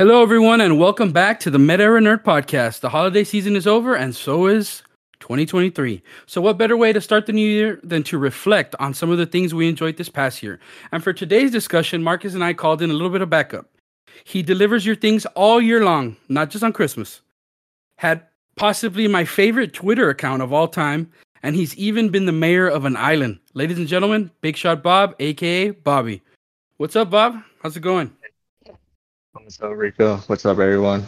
Hello, everyone, and welcome back to the Meta Era Nerd Podcast. The holiday season is over, and so is 2023. So, what better way to start the new year than to reflect on some of the things we enjoyed this past year? And for today's discussion, Marcus and I called in a little bit of backup. He delivers your things all year long, not just on Christmas. Had possibly my favorite Twitter account of all time, and he's even been the mayor of an island. Ladies and gentlemen, Big Shot Bob, aka Bobby. What's up, Bob? How's it going? What's up, Rico? What's up, everyone?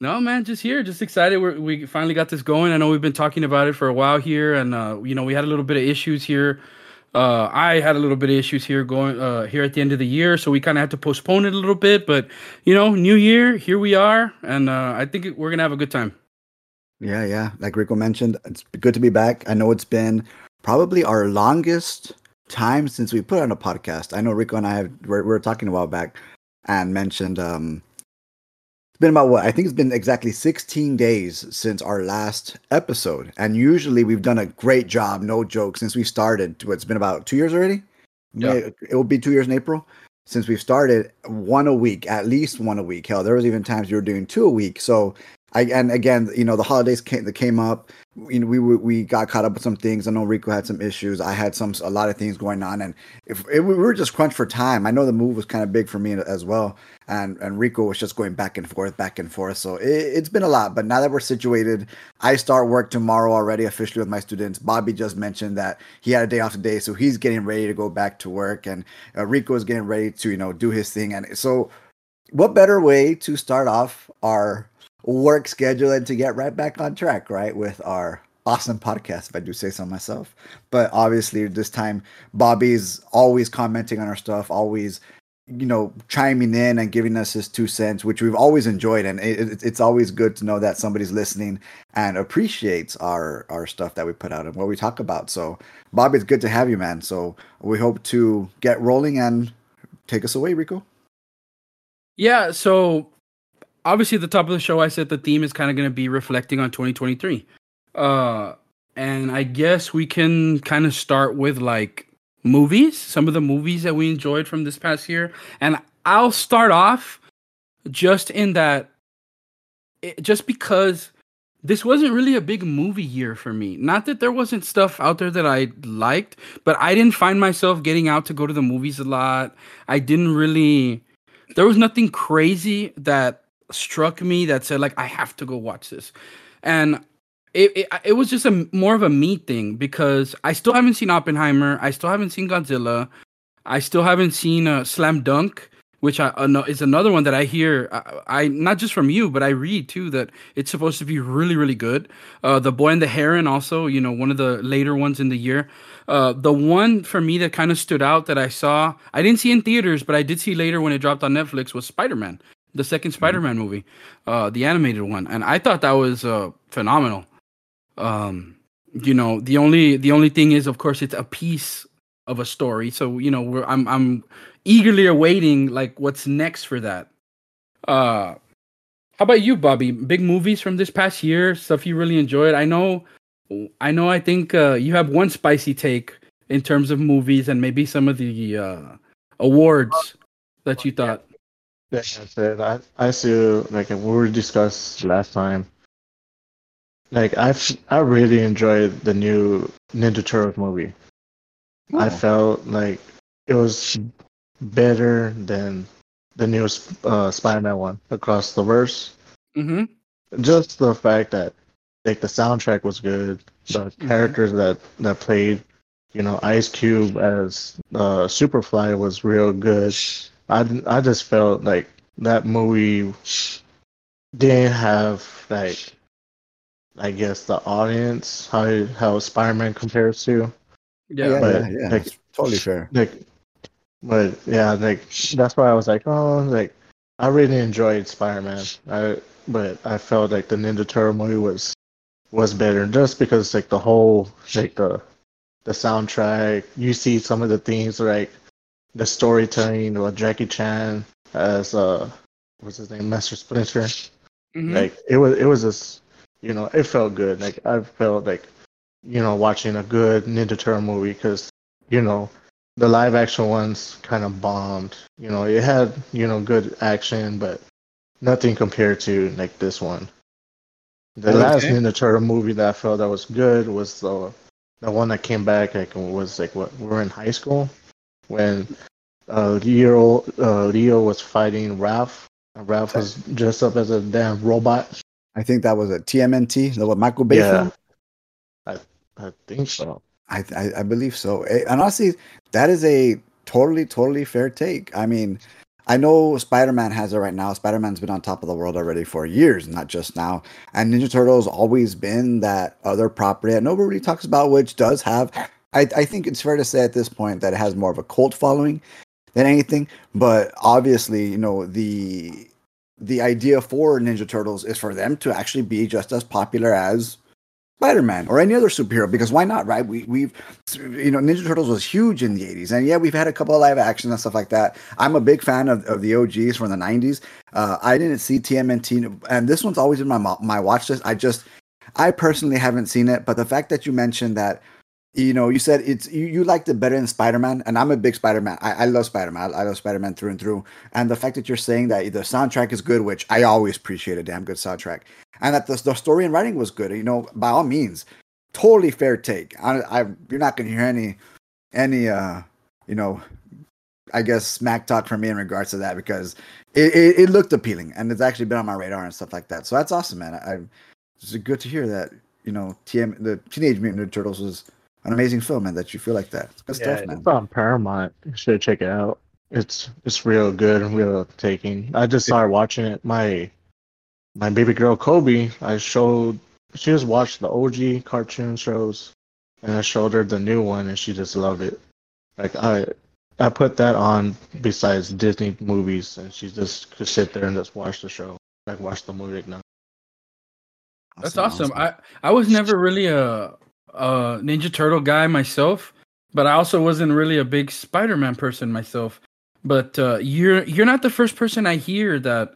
No, man, just here, just excited. We're, we finally got this going. I know we've been talking about it for a while here, and uh, you know we had a little bit of issues here. Uh, I had a little bit of issues here going uh, here at the end of the year, so we kind of had to postpone it a little bit. But you know, new year, here we are, and uh, I think we're gonna have a good time. Yeah, yeah. Like Rico mentioned, it's good to be back. I know it's been probably our longest time since we put on a podcast. I know Rico and I have we're, we were talking a while back and mentioned um it's been about what I think it's been exactly 16 days since our last episode. And usually we've done a great job, no joke, since we started. It's been about two years already. Yeah. It will be two years in April since we've started. One a week, at least one a week. Hell, there was even times you were doing two a week. So I and again, you know, the holidays came that came up. You know, we we got caught up with some things. I know Rico had some issues. I had some a lot of things going on, and if, if we were just crunched for time, I know the move was kind of big for me as well. And and Rico was just going back and forth, back and forth. So it, has been a lot. But now that we're situated, I start work tomorrow already officially with my students. Bobby just mentioned that he had a day off today, so he's getting ready to go back to work, and uh, Rico is getting ready to you know do his thing. And so, what better way to start off our work schedule and to get right back on track, right, with our awesome podcast, if I do say so myself. But obviously, this time, Bobby's always commenting on our stuff, always, you know, chiming in and giving us his two cents, which we've always enjoyed. And it, it's always good to know that somebody's listening and appreciates our our stuff that we put out and what we talk about. So, Bobby, it's good to have you, man. So we hope to get rolling and take us away, Rico. Yeah. So obviously at the top of the show i said the theme is kind of going to be reflecting on 2023 uh and i guess we can kind of start with like movies some of the movies that we enjoyed from this past year and i'll start off just in that it, just because this wasn't really a big movie year for me. Not that there wasn't stuff out there that I liked, but I didn't find myself getting out to go to the movies a lot. I didn't really there was nothing crazy that struck me that said like I have to go watch this, and it it, it was just a more of a me thing because I still haven't seen Oppenheimer, I still haven't seen Godzilla, I still haven't seen uh, Slam Dunk, which I uh, is another one that I hear I, I, not just from you but I read too that it's supposed to be really really good. Uh, the Boy and the Heron also, you know, one of the later ones in the year. Uh, the one for me that kind of stood out that I saw, I didn't see in theaters, but I did see later when it dropped on Netflix was Spider Man the second mm-hmm. Spider-Man movie, uh, the animated one, and I thought that was uh, phenomenal. Um, you know, the only the only thing is, of course, it's a piece of a story, so you know, we're, I'm I'm eagerly awaiting like what's next for that. Uh, how about you, Bobby? Big movies from this past year, stuff you really enjoyed. I know, I know. I think uh, you have one spicy take in terms of movies and maybe some of the uh, awards that you thought. Yeah, that's it. I I see like we were discussed last time. Like I've I really enjoyed the new Ninja Turtles movie. Oh. I felt like it was better than the newest uh, Spider-Man one across the verse. Mm-hmm. Just the fact that like the soundtrack was good, the mm-hmm. characters that that played, you know, Ice Cube as uh, Superfly was real good. I, I just felt like that movie didn't have like I guess the audience how how Spider Man compares to. Yeah, but, yeah, yeah. Like, totally fair. Like, but yeah, like that's why I was like, oh, like I really enjoyed Spider Man. I but I felt like the Ninja Turtle movie was was better just because like the whole like the the soundtrack. You see some of the themes like the storytelling with Jackie Chan as uh what's his name, Master Splinter. Mm-hmm. Like it was it was just you know, it felt good. Like I felt like you know, watching a good Ninja Turtle movie because, you know, the live action ones kind of bombed. You know, it had you know good action, but nothing compared to like this one. The Okay. last Ninja Turtle movie that I felt that was good was the the one that came back like was like what we were in high school when uh, Leo uh, Leo was fighting Ralph. And Ralph was dressed up as a damn robot. I think that was a TMNT, the what, Michael Bay Yeah. film. I I think so. I, I I believe so. Eh, And honestly, that is a totally totally fair take. I mean, I know Spider Man has it right now. Spider Man's been on top of the world already for years, not just now. And Ninja Turtles always been that other property that nobody really talks about, which does have. I I think it's fair to say at this point that it has more of a cult following than anything. But obviously, you know the the idea for Ninja Turtles is for them to actually be just as popular as Spider-Man or any other superhero because why not, right? We we've you know Ninja Turtles was huge in the 80s and yeah, we've had a couple of live action and stuff like that. I'm a big fan of, of the OGs from the 90s. Uh, I didn't see TMNT and this one's always in my my watch list. I just I personally haven't seen it, but the fact that you mentioned that you know, you said it's you, you liked it better than Spider Man, and I'm a big Spider Man. I, I love Spider Man. I, I love Spider Man through and through. And the fact that you're saying that the soundtrack is good, which I always appreciate a damn good soundtrack, and that the, the story and writing was good. You know, by all means, totally fair take. I, I you're not gonna hear any any uh you know I guess smack talk from me in regards to that because it, it, it looked appealing and it's actually been on my radar and stuff like that. So that's awesome, man. I, it's good to hear that you know TM the Teenage Mutant Ninja Turtles was an amazing film and that you feel like that. It's good Yeah, stuff, man. it's on Paramount. You should check it out. It's it's real good and real taking. I just started watching it. My my baby girl Kobe, I showed she just watched the OG cartoon shows, and I showed her the new one, and she just loved it. Like I I put that on besides Disney movies, and she just could sit there and just watch the show, like watch the movie. Like, no. That's awesome. I I was never really a a Ninja Turtle guy myself, but I also wasn't really a big Spider-Man person myself. But uh, you're you're not the first person I hear that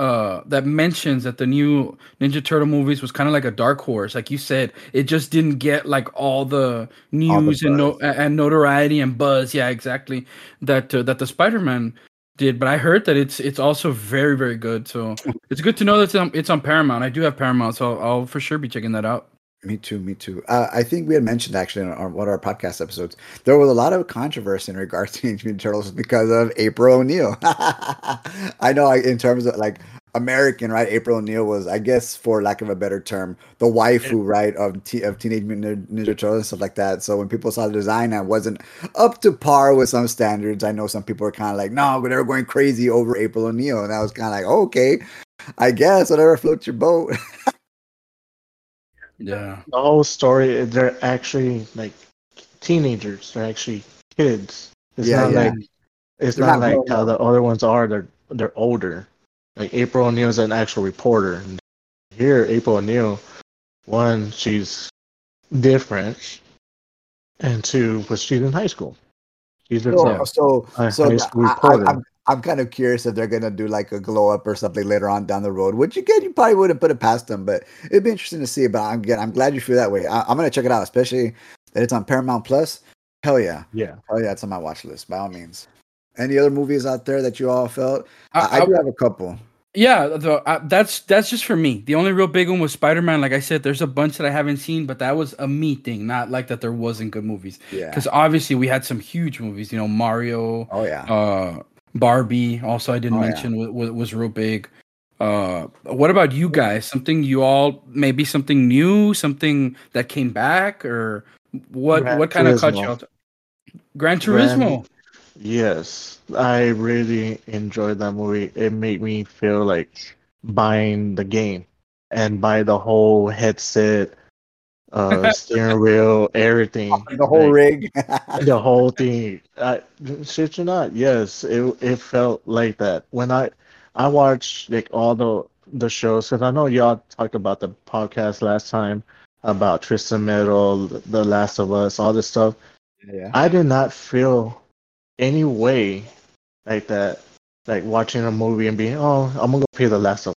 uh that mentions that the new Ninja Turtle movies was kind of like a dark horse. Like you said, it just didn't get like all the news and no and notoriety and buzz. Yeah, exactly. That uh, that the Spider-Man did, but I heard that it's it's also very very good. So it's good to know that it's on, it's on Paramount. I do have Paramount, so I'll, I'll for sure be checking that out. Me too, me too. Uh, I think we had mentioned actually in our, one of our podcast episodes there was a lot of controversy in regards to Teenage Mutant Turtles because of April O'Neil. I know, I, in terms of like American, right? April O'Neil was, I guess, for lack of a better term, the waifu, right, of t- of Teenage Mutant Ninja Turtles and stuff like that. So when people saw the design that wasn't up to par with some standards, I know some people were kind of like, no, but they were going crazy over April O'Neil, and I was kind of like, okay, I guess whatever floats your boat. Yeah. the whole story they're actually like teenagers. They're actually kids. It's Yeah, not yeah. like it's They're not, not like grown how the other ones are. They're they're older. Like april o'neil is an actual reporter. And here april o'neil one she's different and two was she's in high school. She's So, a, so, a so high the- school I, reporter. Am I'm kind of curious if they're gonna do like a glow up or something later on down the road. Which again, you probably wouldn't put it past them, but it'd be interesting to see. But I'm again, I'm glad you feel that way. I, I'm gonna check it out, especially that it's on Paramount Plus. Hell yeah, yeah hell yeah, it's on my watch list by all means. Any other movies out there that you all felt? I, I, I I- do have a couple. yeah, the, uh, that's that's just for me. The only real big one was Spider Man. Like I said, there's a bunch that I haven't seen, but that was a me thing, not like that there wasn't good movies. Yeah. Because obviously we had some huge movies. You know, Mario, Oh yeah. uh, Barbie. Also, I didn't Oh, mention was, was was real big. Uh, what about you guys? Something you all maybe something new, something that came back, or what? Gran what kind of caught you Turismo. out? Gran Gran- Turismo. Yes, I really enjoyed that movie. It made me feel like buying the game and buy the whole headset, uh, steering wheel, everything. the whole like, rig. the whole thing. I, shit you not, yes, it it felt like that when I I watched like all the the shows because I know y'all talked about the podcast last time about Twisted Metal, The Last of Us, all this stuff. yeah. I did not feel any way like that, like watching a movie and being, oh, I'm gonna go play The Last of Us.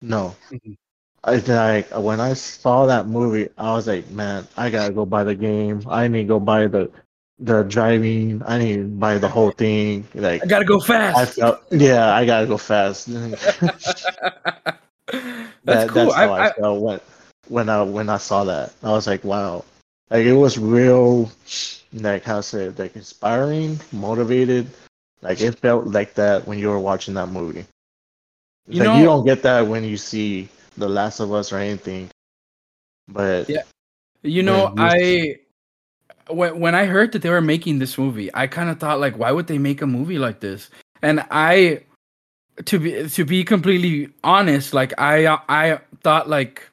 No. Mhm. I like when I saw that movie, I was like, man, I gotta go buy the game. I need to go buy the the driving. I need to buy the whole thing. Like I gotta go I fast. felt, yeah, I gotta go fast. That's that, cool. That's how I, I, I, felt when when I when I saw that. I was like, wow, like it was real, like how to say it, like inspiring, motivated. Like it felt like that when you were watching that movie. You like you don't get that when you see The Last of Us or anything. But Yeah. you know, I when when I heard that they were making this movie, I kind of thought like, why would they make a movie like this? And I, to be to be completely honest, like I I thought like,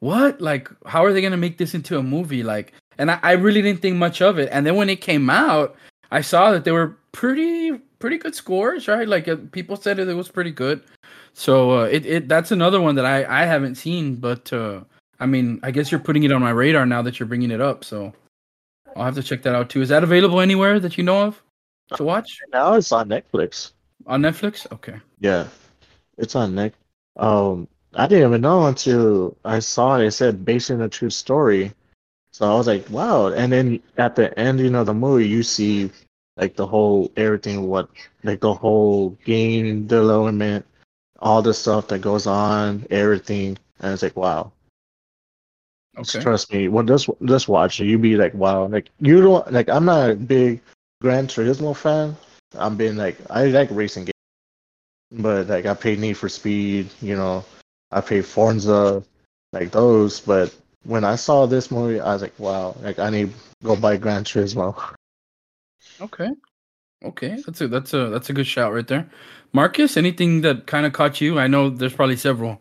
what? Like, how are they gonna make this into a movie? Like, and I, I really didn't think much of it. And then when it came out, I saw that they were pretty pretty good scores, right? Like uh, people said it was pretty good. So uh, it it that's another one that I I haven't seen, but uh, I mean, I guess you're putting it on my radar now that you're bringing it up. So I'll have to check that out too. Is that available anywhere that you know of to watch now it's on Netflix. on Netflix? Okay. Yeah, it's on Nick. Um, I didn't even know until I saw it. It said based on a true story, so I was like, wow. And then at the ending of the movie, you see like the whole everything, what like the whole game development, all the stuff that goes on, everything. And it's like, wow. Okay. Trust me. Well, just just watch it. You be like, wow. Like you don't like. I'm not a big Gran Turismo fan. I'm being like, I like racing games, but like I pay Need for Speed. You know, I pay Forza, like those. But when I saw this movie, I was like, wow. Like I need to go buy Gran Turismo. Okay. Okay. That's a that's a that's a good shout right there. Marcus, anything that kind of caught you? I know there's probably several.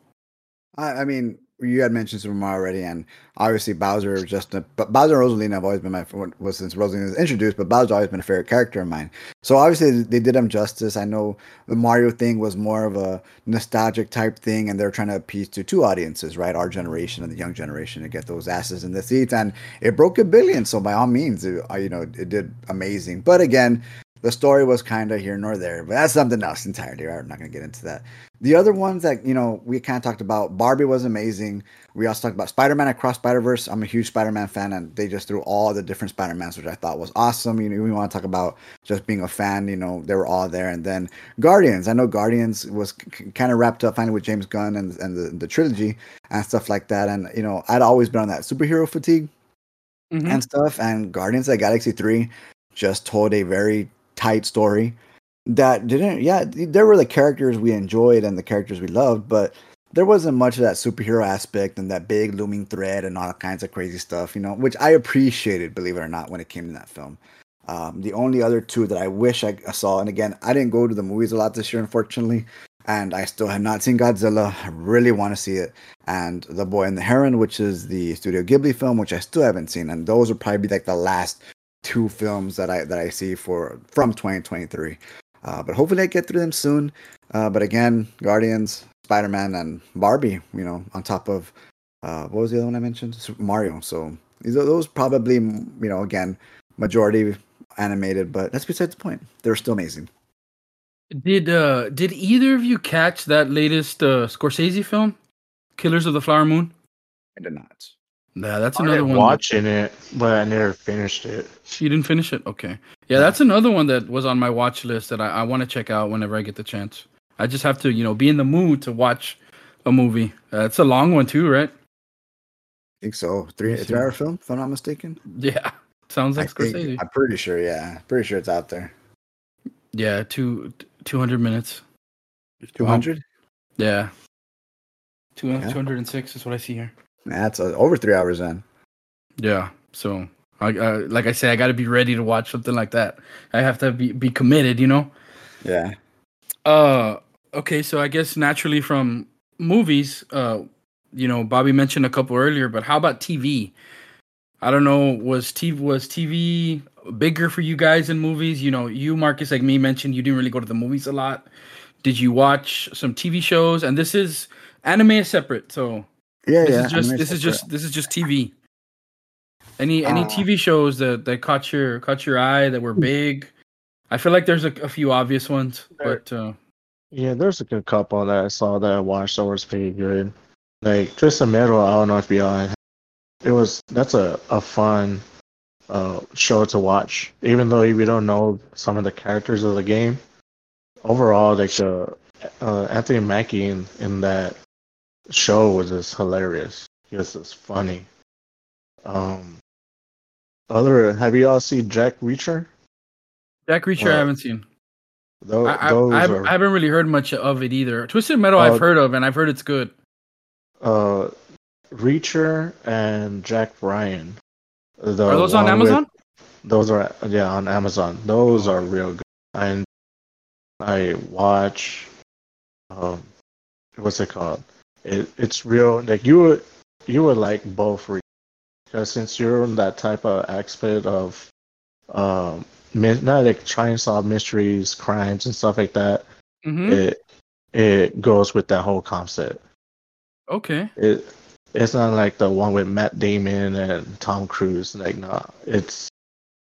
I, I mean, you had mentioned Super Mario already, and obviously Bowser just a, but Bowser and Rosalina have always been my was since Rosalina was introduced, but Bowser's always been a favorite character of mine. So obviously they did him justice. I know the Mario thing was more of a nostalgic type thing, and they're trying to appease to two audiences, right? Our generation and the young generation to get those asses in the seats, and it broke a billion. So by all means, it, uh, you know, it did amazing. But again. The story was kind of here nor there, but that's something else entirely. Right? I'm not going to get into that. The other ones that you know we kind of talked about, Barbie was amazing. We also talked about Spider-Man across Spider-Verse. I'm a huge Spider-Man fan, and they just threw all the different Spider-Mans, which I thought was awesome. You know, we want to talk about just being a fan. You know, they were all there. And then Guardians. I know Guardians was c- kind of wrapped up finally with James Gunn and and the, the trilogy and stuff like that. And you know, I'd always been on that superhero fatigue Mhm. and stuff. And Guardians of the Galaxy 3 just told a very tight story that didn't, yeah, there were the characters we enjoyed and the characters we loved, but there wasn't much of that superhero aspect and that big looming thread and all kinds of crazy stuff, you know, which I appreciated, believe it or not, when it came to that film. Um, the only other two that I wish I saw, and again, I didn't go to the movies a lot this year, unfortunately, and I still have not seen Godzilla. I really want to see it. And The Boy and the Heron, which is the Studio Ghibli film, which I still haven't seen. And those will probably be like the last two films that I that I see for from 2023. Uh, but hopefully I get through them soon. Uh, but again, Guardians, Spider Man, and Barbie. You know, on top of uh, what was the other one I mentioned? Super Mario. So those probably you know again majority animated, but that's besides the point. They're still amazing. Did uh did either of you catch that latest uh Scorsese film, Killers of the Flower Moon? I did not. Yeah, that's another started one. that- watching it, but I never finished it. You didn't finish it? Okay. Yeah, that's another one that was on my watch list that I, I want to check out whenever I get the chance. I just have to, you know, be in the mood to watch a movie. Uh, it's a long one too, right? I think so. Three Let me see. three hour film, if I'm not mistaken. Yeah. Sounds like I think, Scorsese. I'm pretty sure. Yeah, pretty sure it's out there. Yeah, two two hundred minutes. Two hundred. Yeah. Two, Yeah. 206 is what I see here. That's uh, over three hours then. Yeah. So, I, uh, like I say, I got to be ready to watch something like that. I have to be, be committed, you know? Yeah. Uh, okay. So, I guess naturally from movies, uh, you know, Bobby mentioned a couple earlier, but how about TV? I don't know. Was TV was TV bigger for you guys in movies? You know, you Marcus, like me, mentioned you didn't really go to the movies a lot. Did you watch some TV shows? And this is anime is separate, so Yeah, this yeah. is just this is just this is just TV. Any any Uh, TV shows that that caught your caught your eye that were big? I feel like there's a, a few obvious ones, There- but uh, Yeah, there's a good couple that I saw that I watched that was pretty good. Like Twisted Metal, I don't know if you all. It was that's a, a fun uh, show to watch. Even though we don't know some of the characters of the game, overall, like the uh, Anthony Mackie in, in that show was just hilarious. He was just funny. Um, other have you all seen Jack Reacher? Jack Reacher, I haven't seen. Those, I, I, those I, haven't, are I haven't really heard much of it either. Twisted Metal, Uh, I've heard of, and I've heard it's good. uh, Reacher and Jack Ryan. Are those on one with- Amazon? those are yeah on Amazon. Those are real good. I I watch. Um, what's it called? It it's real. Like you would you would like both because since you're in that type of aspect of um not like trying to solve mysteries, crimes, and stuff like that. hmm It it goes with that whole concept. Okay. It it's not like the one with Matt Damon and Tom Cruise. Like no, it's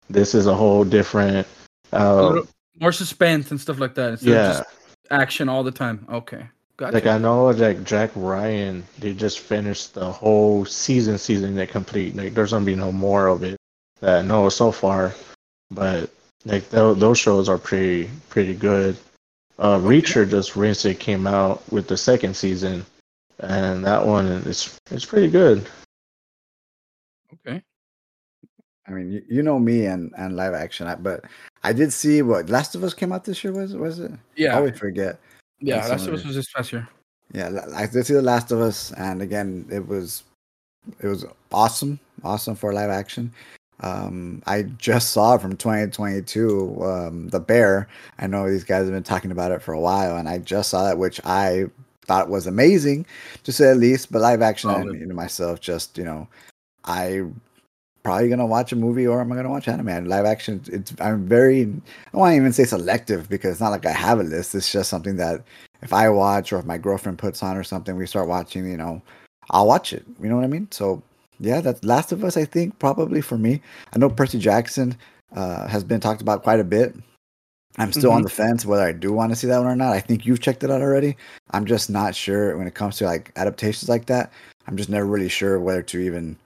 this is a whole different. Uh, more suspense and stuff like that. Instead yeah, of just action all the time. Okay. Gotcha. like I know like Jack Ryan, they just finished the whole season, season they complete. Like there's gonna be no more of it that I know so far, but like tho- those shows are pretty pretty good. Uh, Reacher just recently came out with the second season, and that one is it's pretty good. okay. I mean, you, you know me and, and live action, I, but I did see what Last of Us came out this year. Was was it? Yeah, I Yeah. always forget. Yeah. That's That's some what was this past year. Yeah, la- I did see The Last of Us, and again, it was it was awesome, awesome for live action. Um, I just saw it from 2022, um, The Bear. I know these guys have been talking about it for a while, and I just saw that, which I thought was amazing, to say the least. But live action, I Solid. mean, to myself, just you know, I probably gonna watch a movie or am I gonna watch anime? And live action, it's I'm very I don't want to even say selective because it's not like I have a list. It's just something that if I watch or if my girlfriend puts on or something, we start watching, you know, I'll watch it. You know what I mean? So yeah, that's Last of Us, I think, probably for me. I know Percy Jackson uh, has been talked about quite a bit. I'm still on Mhm. the fence whether I do want to see that one or not. I think you've checked it out already. I'm just not sure when it comes to like adaptations like that. I'm just never really sure whether to even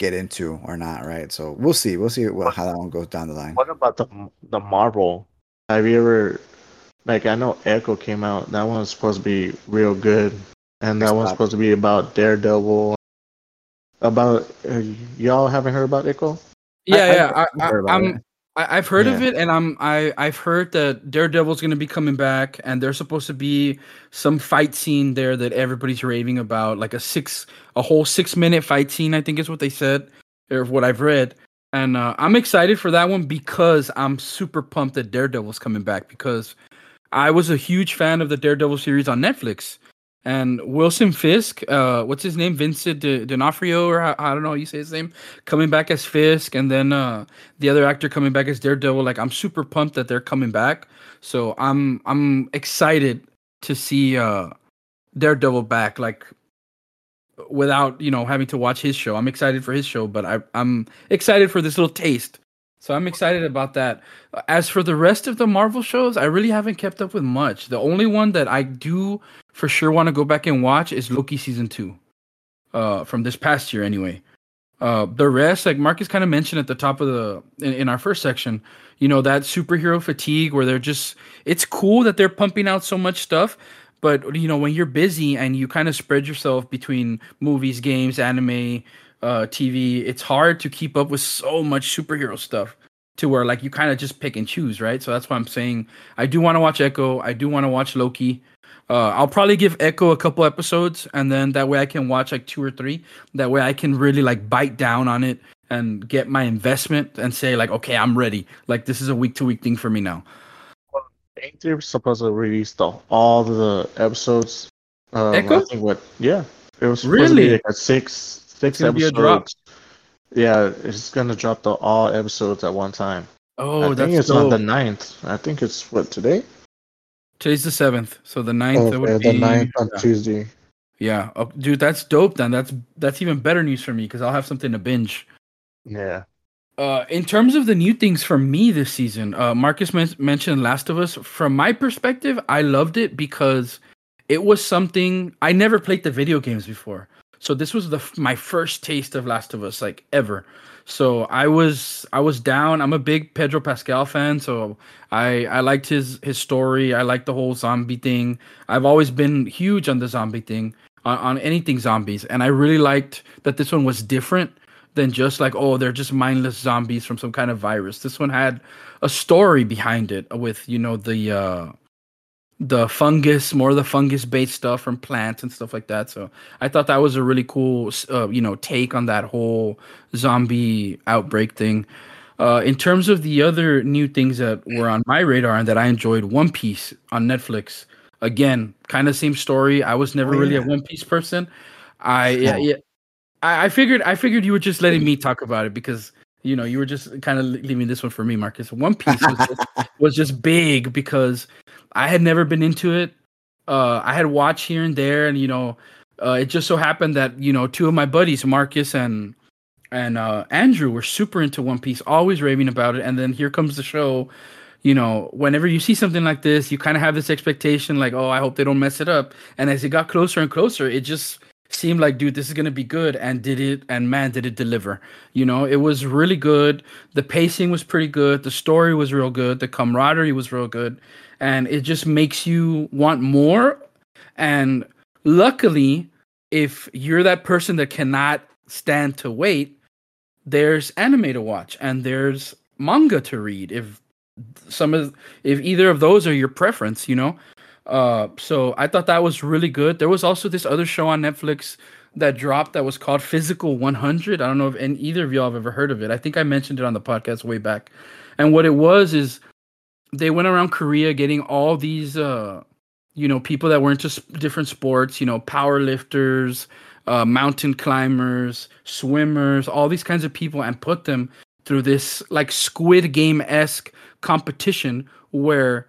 get into or not, right? So we'll see. We'll see what, how that one goes down the line. What about the the Marvel? Have you ever like I know Echo came out. That one's supposed to be real good, and that one's supposed to be about Daredevil. About uh, y'all haven't heard about Echo? Yeah, I- yeah. I, I've I, I'm. I, I've heard of it, and I'm I I've heard that Daredevil's going to be coming back, and there's supposed to be some fight scene there that everybody's raving about, like a six, a whole six minute fight scene. I think is what they said, or what I've read, and uh, I'm excited for that one because I'm super pumped that Daredevil's coming back because I was a huge fan of the Daredevil series on Netflix, and Wilson Fisk, uh, what's his name, Vincent D- D'Onofrio, or I, I don't know how you say his name, coming back as Fisk, and then uh, the other actor coming back as Daredevil. Like I'm super pumped that they're coming back. So I'm I'm excited to see uh Daredevil back like without, you know, having to watch his show. I'm excited for his show, but I I'm excited for this little taste. So I'm excited about that. As for the rest of the Marvel shows, I really haven't kept up with much. The only one that I do for sure want to go back and watch is Loki season 2. Uh from this past year anyway. Uh, the rest, like Marcus kind of mentioned at the top of the in, in our first section, you know that superhero fatigue where they're just it's cool that they're pumping out so much stuff, but you know when you're busy and you kind of spread yourself between movies, games, anime, uh, TV, it's hard to keep up with so much superhero stuff to where like you kind of just pick and choose, right? So that's why I'm saying I do want to watch Echo, I do want to watch Loki. Uh, I'll probably give Echo a couple episodes, and then that way I can watch like two or three. That way I can really like bite down on it and get my investment and say like, okay, I'm ready. Like this is a week to week thing for me now. Ain't they supposed to release the all the episodes? Um, Echo? What? Yeah, it was supposed to Really? be like a six six gonna be a episodes. Yeah, it's gonna drop the all episodes at one time. Oh, I that's think it's dope. on the 9th. I think it's what today? Today's the seventh, so the ninth. Oh, it would yeah, the 9th on yeah. Tuesday. Yeah, uh, dude, that's dope. Then that's that's even better news for me because I'll have something to binge. Yeah. Uh, in terms of the new things for me this season, uh, Marcus men- mentioned Last of Us. From my perspective, I loved it because it was something I never played the video games before. So this was the my first taste of Last of Us like ever. So I was I was down. I'm a big Pedro Pascal fan, so I I liked his his story. I liked the whole zombie thing. I've always been huge on the zombie thing, on, on anything zombies, and I really liked that this one was different than just like oh they're just mindless zombies from some kind of virus. This one had a story behind it with you know the uh the fungus, more of the fungus based stuff from plants and stuff like that. So I thought that was a really cool, uh, you know, take on that whole zombie outbreak thing. Uh, in terms of the other new things that were on my radar and that I enjoyed, One Piece on Netflix. Again, kind of same story. I was never Oh, really a One Piece person. I yeah, yeah I, I figured I figured you were just letting me talk about it because you know you were just kind of leaving this one for me, Marcus. One Piece was just, was just big because I had never been into it. Uh, I had watched here and there, and you know, uh, it just so happened that you know two of my buddies, Marcus and and uh, Andrew, were super into One Piece, always raving about it. And then here comes the show. You know, whenever you see something like this, you kind of have this expectation, like, oh, I hope they don't mess it up. And as it got closer and closer, it just seemed like, dude, this is gonna be good. And did it? And man, did it deliver? You know, it was really good. The pacing was pretty good. The story was real good. The camaraderie was real good, and it just makes you want more. And luckily, if you're that person that cannot stand to wait, there's anime to watch and there's manga to read. If some of if either of those are your preference, you know. Uh, so I thought that was really good. There was also this other show on Netflix that dropped that was called Physical 100. I don't know if and either of y'all have ever heard of it. I think I mentioned it on the podcast way back. And what it was is they went around Korea getting all these uh you know people that were into s- different sports, you know, power lifters, uh, mountain climbers, swimmers, all these kinds of people, and put them through this like Squid Game esque competition where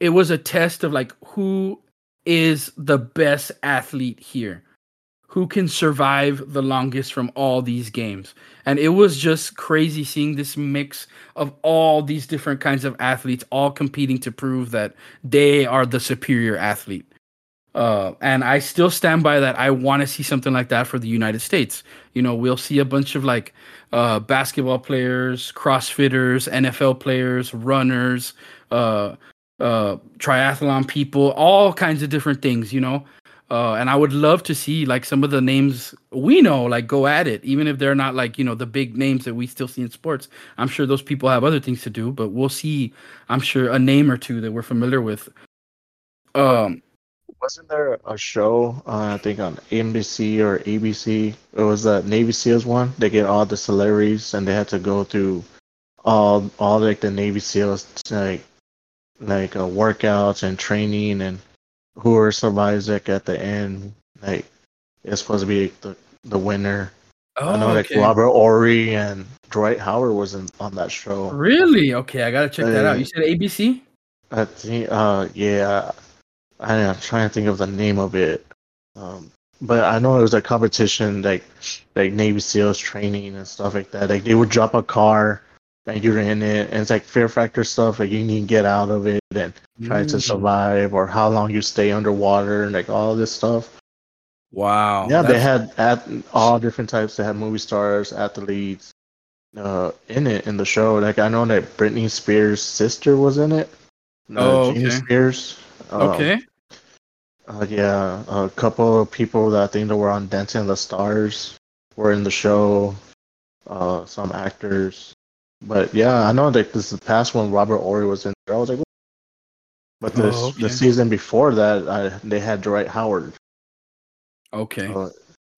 it was a test of like who is the best athlete here, who can survive the longest from all these games, and it was just crazy seeing this mix of all these different kinds of athletes all competing to prove that they are the superior athlete. Uh, and I still stand by that. I want to see something like that for the United States. You know, we'll see a bunch of like uh, basketball players, CrossFitters, NFL players, runners, uh, uh, triathlon people, all kinds of different things. You know, uh, and I would love to see like some of the names we know like go at it, even if they're not like you know the big names that we still see in sports. I'm sure those people have other things to do, but we'll see. I'm sure a name or two that we're familiar with. Um, Wasn't there a show, uh, I think on NBC or ABC? It was the Navy SEALs one. They get all the celebrities and they had to go through all all like the Navy SEALs like like uh, workouts and training and whoever survives like at the end like it's supposed to be the the winner. Oh, I know like Oh. Robert Horry and Dwight Howard was in, on that show. Really? Okay, I gotta check that out. Uh, You said ABC? I think, uh, yeah, I, I'm trying to think of the name of it. Um, but I know it was a competition, like, like Navy SEALs training and stuff like that. Like they would drop a car, and you're in it, and it's like fear factor stuff. Like you need to get out of it and try to Mm. survive, or how long you stay underwater, and like all this stuff. Wow. yeah, they had at all different types. They had movie stars, athletes, uh, in it in the show. Like I know that Britney Spears' sister was in it. Uh, Oh, Jamie okay. Spears. Um, Okay. Uh, yeah, a couple of people that I think that were on Dancing the Stars were in the show. Uh, some actors, but yeah, I know that this is the past when Robert Horry was in. there. I was like, "What?" but the Oh, okay. the season before that, I, they had Dwight Howard. Okay.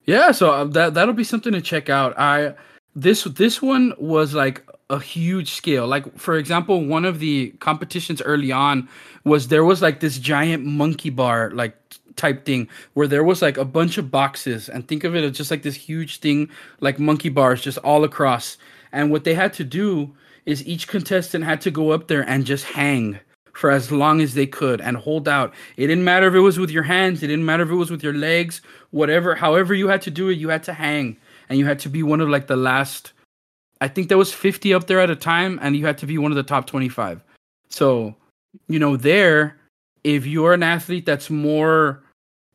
Yeah, so uh, that that'll be something to check out. I this this one was like a huge scale. Like for example, one of the competitions early on was there was like this giant monkey bar like type thing where there was like a bunch of boxes and think of it as just like this huge thing like monkey bars just all across. And what they had to do is each contestant had to go up there and just hang for as long as they could and hold out. It didn't matter if it was with your hands, it didn't matter if it was with your legs, whatever, however you had to do it, you had to hang and you had to be one of like the last I think there was 50 up there at a time and you had to be one of the top 25. So, you know, there if you're an athlete that's more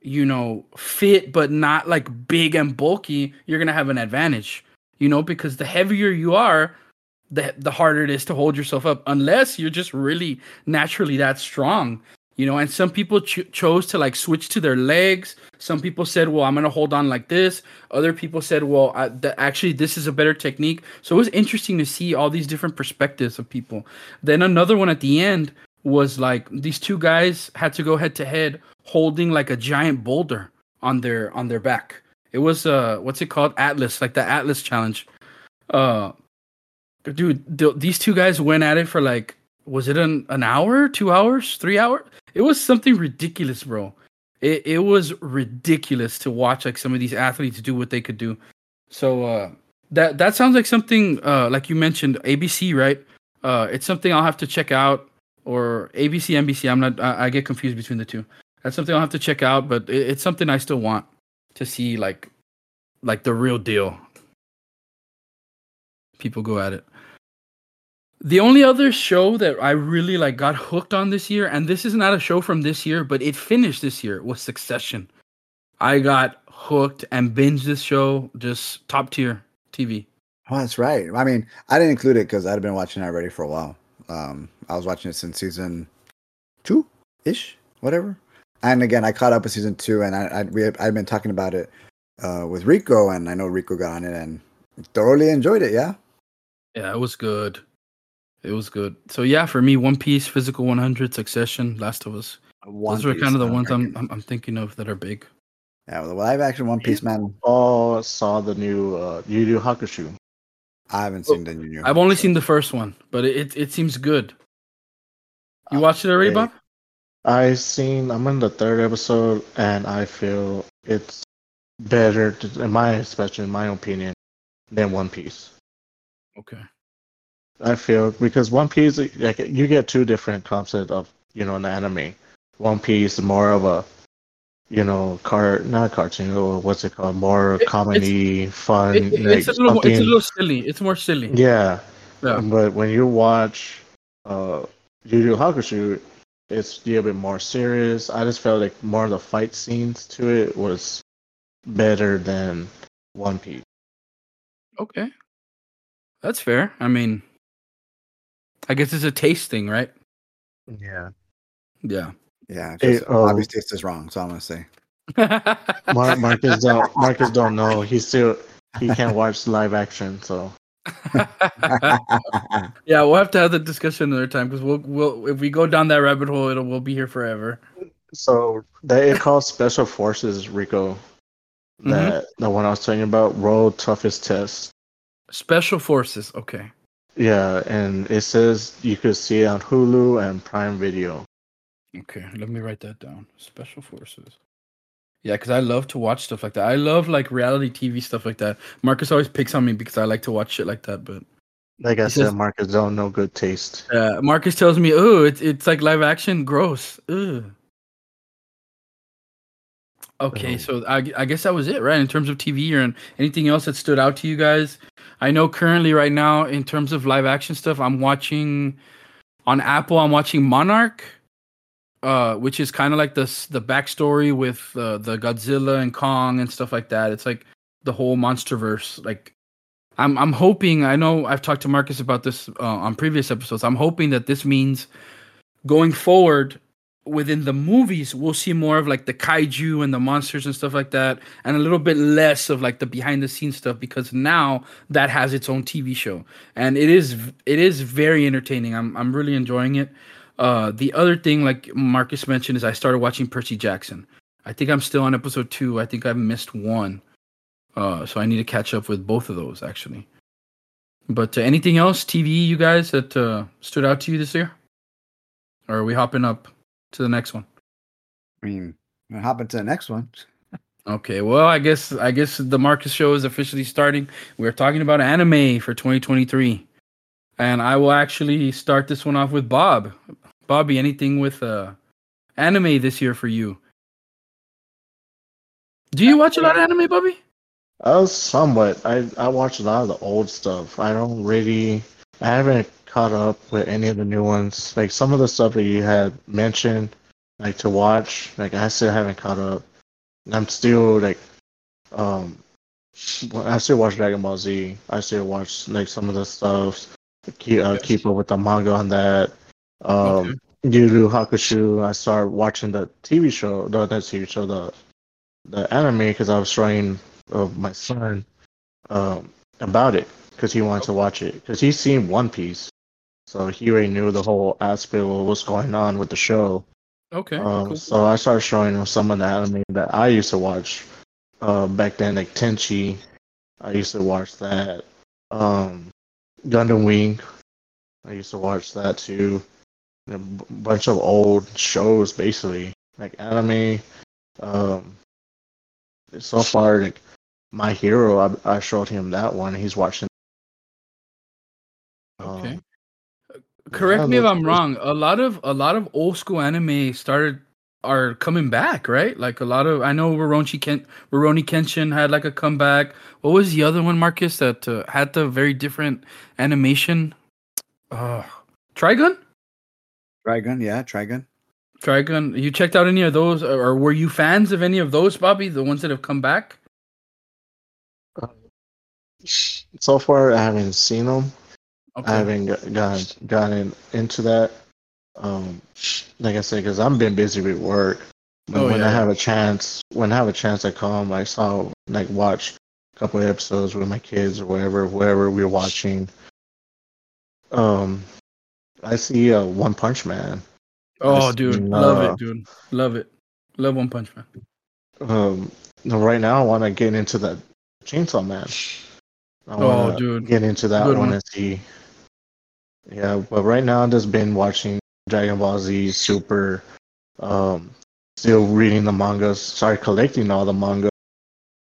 you know, fit but not like big and bulky, you're gonna have an advantage. You know, because the heavier you are, the the harder it is to hold yourself up. Unless you're just really naturally that strong. You know, and some people ch- chose to like switch to their legs. Some people said, "Well, I'm gonna hold on like this." Other people said, "Well, I, th- actually, this is a better technique." So it was interesting to see all these different perspectives of people. Then another one at the end was like these two guys had to go head to head holding like a giant boulder on their on their back. It was uh what's it called? Atlas, like the Atlas challenge. Uh dude, th- these two guys went at it for like was it an, an hour, 2 hours, 3 hours? It was something ridiculous, bro. It it was ridiculous to watch like some of these athletes do what they could do. So uh that that sounds like something uh like you mentioned ABC, right? Uh it's something I'll have to check out or ABC, NBC. I'm not. I, I, get confused between the two. That's something I'll have to check out, but it, it's something I still want to see, like, like the real deal. People go at it. The only other show that I really like got hooked on this year, and this is not a show from this year, but it finished this year, was Succession. I got hooked and binged this show, just top tier TV. Oh, that's right. I mean, I didn't include it because I'd been watching it already for a while. Um, I was watching it since season two ish, whatever. And again, I caught up with season two, and I, I we had, I've been talking about it uh, with Rico, and I know Rico got on it and thoroughly enjoyed it. Yeah, yeah, it was good. It was good. So yeah, for me, One Piece, Physical 100, Succession, Last of Us. One Those are kind of the ones I'm, I'm, I'm thinking of that are big. Yeah, the live action One Piece man. All saw the new uh, Yu Yu Hakusho. I haven't seen the new. I've only seen the first one, but it it, it seems good. You watched it already, Bob? I seen. I'm in the third episode, and I feel it's better, to, in my especially in my opinion, than One Piece. Okay. I feel because One Piece, like you get two different concepts of you know an anime. One Piece is more of a you know, car not cartoon or what's it called? More it, comedy, it's, fun. It, like it's, a little, it's a little silly. It's more silly. Yeah. yeah. But when you watch uh Yu Yu Hakusho, it's a little bit more serious. I just felt like more of the fight scenes to it was better than One Piece. Okay. That's fair. I mean I guess it's a taste thing, right? Yeah. Yeah. Yeah, it, oh, obviously taste is wrong, so I'm gonna say. Mar- Marcus don't Marcus don't know. He still he can't watch live action, so. yeah, we'll have to have the discussion another time because we'll we'll if we go down that rabbit hole, it'll we'll be here forever. So they it calls Special Forces Rico. Mm-hmm. That mm-hmm. the one I was talking about, World Toughest Test. Special Forces, okay. Yeah, and it says you could see it on Hulu and Prime Video. Okay, let me write that down. Special forces. Yeah, because I love to watch stuff like that. I love like reality TV stuff like that. Marcus always picks on me because I like to watch shit like that. But like I said, says, Marcus don't know good taste. Yeah, Marcus tells me, "Oh, it's it's like live action, gross." Ugh. Okay, so I, I guess that was it, right? In terms of TV or anything else that stood out to you guys? I know currently right now in terms of live action stuff, I'm watching on Apple. I'm watching Monarch uh, which is kind of like this the backstory with uh, the Godzilla and Kong and stuff like that. It's like the whole MonsterVerse. Like, I'm I'm hoping. I know I've talked to Marcus about this uh, on previous episodes. I'm hoping that this means going forward within the movies we'll see more of like the kaiju and the monsters and stuff like that and a little bit less of like the behind the scenes stuff because now that has its own TV show and it is it is very entertaining I'm I'm really enjoying it uh, the other thing, like Marcus mentioned, is I started watching Percy Jackson. I think I'm still on episode two. I think I've missed one. Uh, so I need to catch up with both of those actually. But uh, anything else TV you guys that uh, stood out to you this year? Or are we hopping up to the next one? I mean, hopping to the next one. okay, well, I guess I guess the Marcus show is officially starting. We're talking about anime for 2023, and I will actually start this one off with Bob. Bobby, anything with uh anime this year for you? Do you watch a lot of anime, Bobby? Uh, somewhat. I I watch a lot of the old stuff. I don't really. I haven't caught up with any of the new ones. Like some of the stuff that you had mentioned, like to watch. Like I still haven't caught up. I'm still like, um, I still watch Dragon Ball Z. I still watch like some of the stuff. Keep uh, keep up with the manga on that. Okay. Um, Yu Yu Hakusho. I started watching the TV show, the that TV show, the the anime, because I was showing uh, my son um, about it because he wanted to watch it because he's seen One Piece, so he already knew the whole aspect of what was going on with the show. Okay. Um, cool. So I started showing him some of the anime that I used to watch uh, back then, like Tenchi. I used to watch that. Um, Gundam Wing. I used to watch that too. A b- bunch of old shows, basically, like anime. Um, so far, like My Hero, I, I showed him that one. He's watching. Okay. Um, Correct yeah, me if I'm wrong. A lot of a lot of old school anime started are coming back, right? Like a lot of I know Rurouni Ken Rurouni Kenshin had like a comeback. What was the other one, Marcus, that uh, had the very different animation? Uh, Trigun. Trigun, yeah, Trigun. Trigun. You checked out any of those, or or were you fans of any of those, Bobby? The ones that have come back? so far, I haven't seen them. Okay. I haven't got, got gotten into that. Um, like I said, because I'm been busy with work. But Oh, when yeah, I have a chance, when I have a chance, I come. I saw like watch a couple of episodes with my kids or whatever, wherever we're watching. Um, I see uh, One Punch Man. oh, I've dude, love uh, it, dude, love it, love One Punch Man. Um, no, right now I want to get into that Chainsaw Man. I Oh, dude. get into that Good one, one. and see. Yeah, but right now I've just been watching Dragon Ball Z Super. Um, still reading the mangas. Started collecting all the manga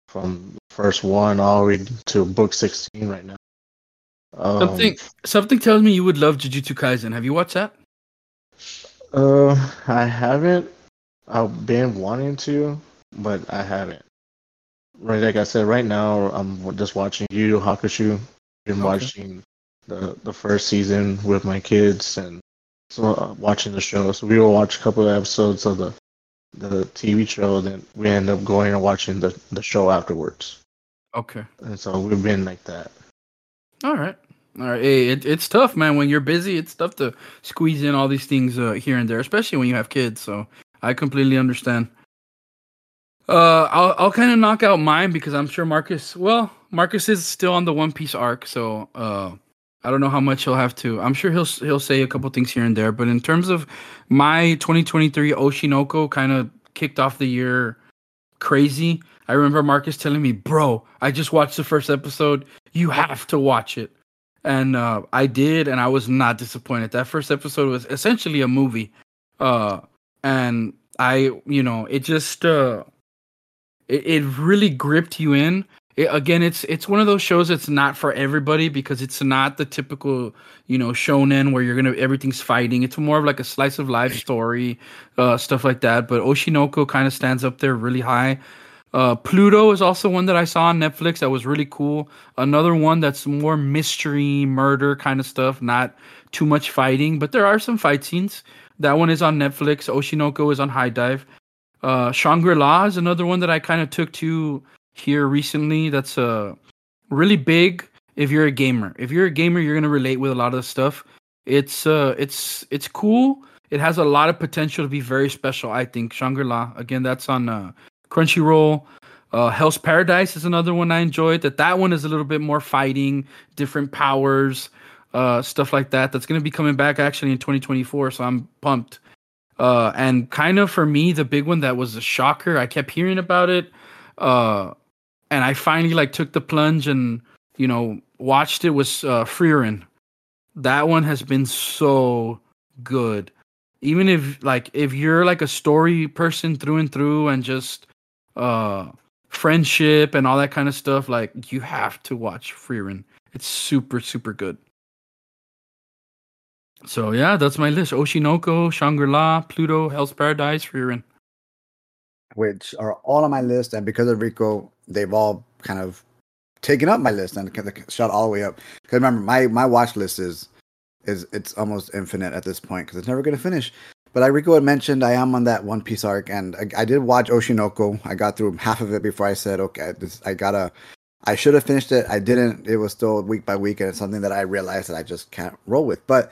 from first one all the way to book sixteen right now. Um, Something something tells me you would love Jujutsu Kaisen. Have you watched that? Uh, I haven't. I've been wanting to, but I haven't. Right, like I said, right now I'm just watching Yu Yu Hakusho. Been Okay. watching the the first season with my kids, and so uh, watching the show. So we will watch a couple of episodes of the the TV show, then we end up going and watching the the show afterwards. Okay. And so we've been like that. All right. All right. Hey, it, it's tough, man. When you're busy, it's tough to squeeze in all these things uh, here and there, especially when you have kids. So I completely understand. Uh, I'll I'll kind of knock out mine because I'm sure Marcus. Well, Marcus is still on the One Piece arc, so uh, I don't know how much he'll have to. I'm sure he'll he'll say a couple things here and there, but in terms of my 2023 Oshi no Ko, kind of kicked off the year crazy. I remember Marcus telling me, "Bro, I just watched the first episode. You have to watch it." And uh, I did, and I was not disappointed. That first episode was essentially a movie, uh, and I, you know, it just uh, it, it really gripped you in. It, again, it's it's one of those shows that's not for everybody because it's not the typical, you know, shonen where you're gonna everything's fighting. It's more of like a slice of life story, uh, stuff like that. But Oshi no Ko kind of stands up there really high. Uh, Pluto is also one that I saw on Netflix that was really cool. Another one that's more mystery, murder kind of stuff, not too much fighting, but there are some fight scenes. That one is on Netflix. Oshi no Ko is on HIDIVE. Uh, Shangri La is another one that I kind of took to here recently. That's uh, really big if you're a gamer. If you're a gamer, you're gonna relate with a lot of the stuff. It's uh, it's it's cool. It has a lot of potential to be very special. I think Shangri La. Again, that's on uh, Crunchyroll. Uh, Hell's Paradise is another one I enjoyed. That that one is a little bit more fighting, different powers, uh, stuff like that. That's gonna be coming back actually in 2024. So I'm pumped. Uh, and kind of for me, the big one that was a shocker. I kept hearing about it, uh, and I finally like took the plunge and you know watched it. Was uh, Frieren. That one has been so good. Even if like if you're like a story person through and through, and just uh friendship and all that kind of stuff, like you have to watch Frieren. It's super super good. So yeah, that's my list: Oshi no Ko, Shangri La, Pluto, Hell's Paradise, Frieren. which are all on my list, and because of Rico, they've all kind of taken up my list and shot all the way up. Because remember, my my watch list is is it's almost infinite at this point because it's never going to finish. But like Rico had mentioned, I am on that One Piece arc, and I, I did watch Oshi no Ko. I got through half of it before I said, okay, this, I gotta. I should have finished it. I didn't. It was still week by week, and it's something that I realized that I just can't roll with. But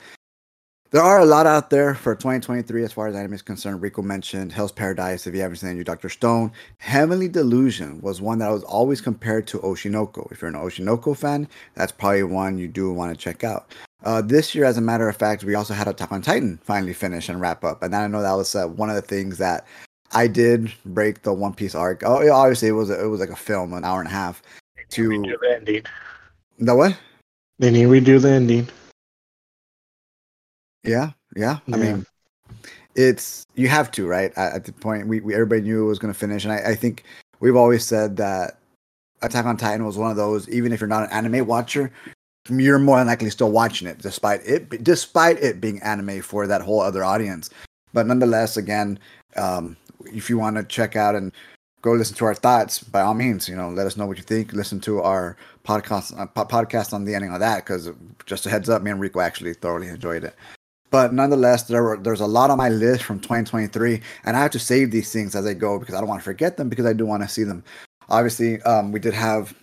there are a lot out there for 2023 as far as anime is concerned. Rico mentioned Hell's Paradise. If you haven't seen it, you Doctor Stone. Heavenly Delusion was one that I was always compared to Oshi no Ko. If you're an Oshi no Ko fan, that's probably one you do want to check out. Uh, this year, as a matter of fact, we also had Attack on Titan finally finish and wrap up, and I know that was uh, one of the things that I did break the One Piece arc. Oh, yeah, obviously it was a, it was like a film, an hour and a half. To Redo the ending. the what? They need to redo the ending. Yeah, yeah. I Yeah. mean, it's you have to right at, at the point we, we everybody knew it was going to finish, and I, I think we've always said that Attack on Titan was one of those. Even if you're not an anime watcher, you're more than likely still watching it, despite it despite it being anime for that whole other audience. But nonetheless, again, um, if you want to check out and go listen to our thoughts, by all means, you know, let us know what you think. Listen to our podcast uh, po- podcast on the ending of that because just a heads up, me and Rico actually thoroughly enjoyed it. But nonetheless, there were there's a lot on my list from 2023, and I have to save these things as I go because I don't want to forget them because I do want to see them. Obviously, um, we did have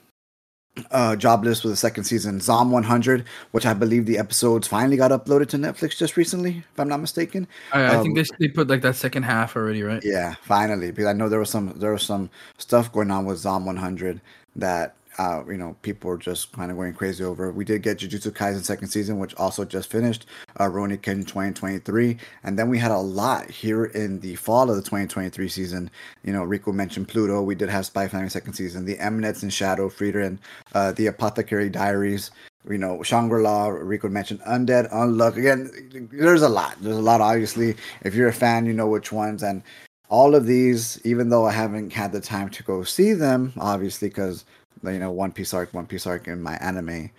uh, Jobless for the second season, Zom 100, which I believe the episodes finally got uploaded to Netflix just recently, if I'm not mistaken. I, I Um, think they they put like that second half already, right? Yeah, finally, because I know there was some there was some stuff going on with Zom 100 that uh, you know people were just kind of going crazy over. We did get Jujutsu Kaisen second season, which also just finished. Uh, Rurouni Kenshin 2023, and then we had a lot here in the fall of the 2023 season. You know, Rico mentioned Pluto. We did have Spy Family second season, The Eminence and Shadow, Frieren, uh, The Apothecary Diaries. You know, Shangri-La, Rico mentioned Undead, Unluck. Again, there's a lot. There's a lot, obviously. If you're a fan, you know which ones. And all of these, even though I haven't had the time to go see them, obviously, because you know One Piece arc, One Piece arc, and my anime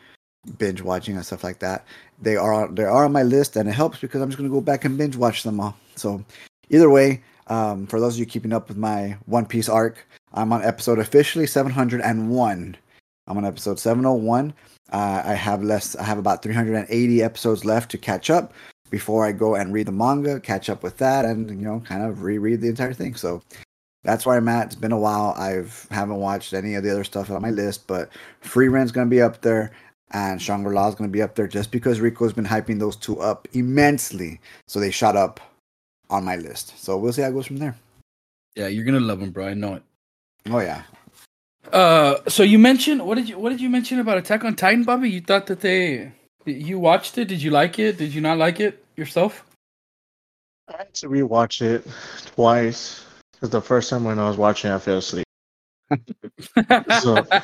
binge watching and stuff like that, they are they are on my list, and it helps because I'm just gonna go back and binge watch them all. So either way, um, for those of you keeping up with my One Piece arc, I'm on episode officially 701. I'm on episode 701. Uh, I have less. I have about 380 episodes left to catch up before I go and read the manga, catch up with that, and you know, kind of reread the entire thing. So that's where I'm at. It's been a while. I've haven't watched any of the other stuff on my list, but Frieren's gonna be up there, and Shangri La is gonna be up there just because Rico's been hyping those two up immensely, so they shot up on my list. So we'll see how it goes from there. Yeah, you're gonna love them, bro. I know it. Oh yeah, Uh, so you mentioned what did you what did you mention about Attack on Titan, Bobby? You thought that they you watched it? Did you like it? Did you not like it yourself? I had to rewatch it twice because the first time when I was watching, I fell asleep. So-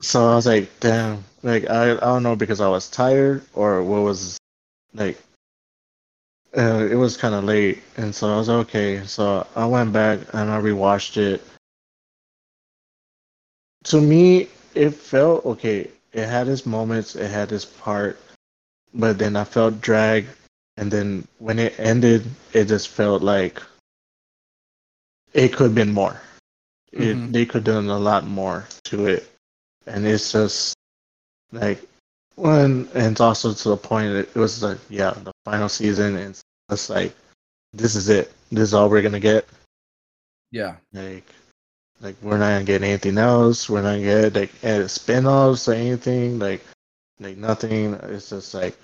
So I was like, damn, like I, I don't know because I was tired or what was like. Uh, it was kind of late, and so I was okay. So I went back and I rewatched it. To me, it felt okay. It had its moments, it had its part, but then I felt dragged, and then when it ended, it just felt like it could have been more. It, Mhm. They could have done a lot more to it, and it's just like when, and it's also to the point that it was like, yeah, the final season, and it's just like, this is it. This is all we're gonna get. yeah. Like, like we're not gonna get anything else. We're not gonna get like any spin-offs or anything. Like, like nothing. It's just like,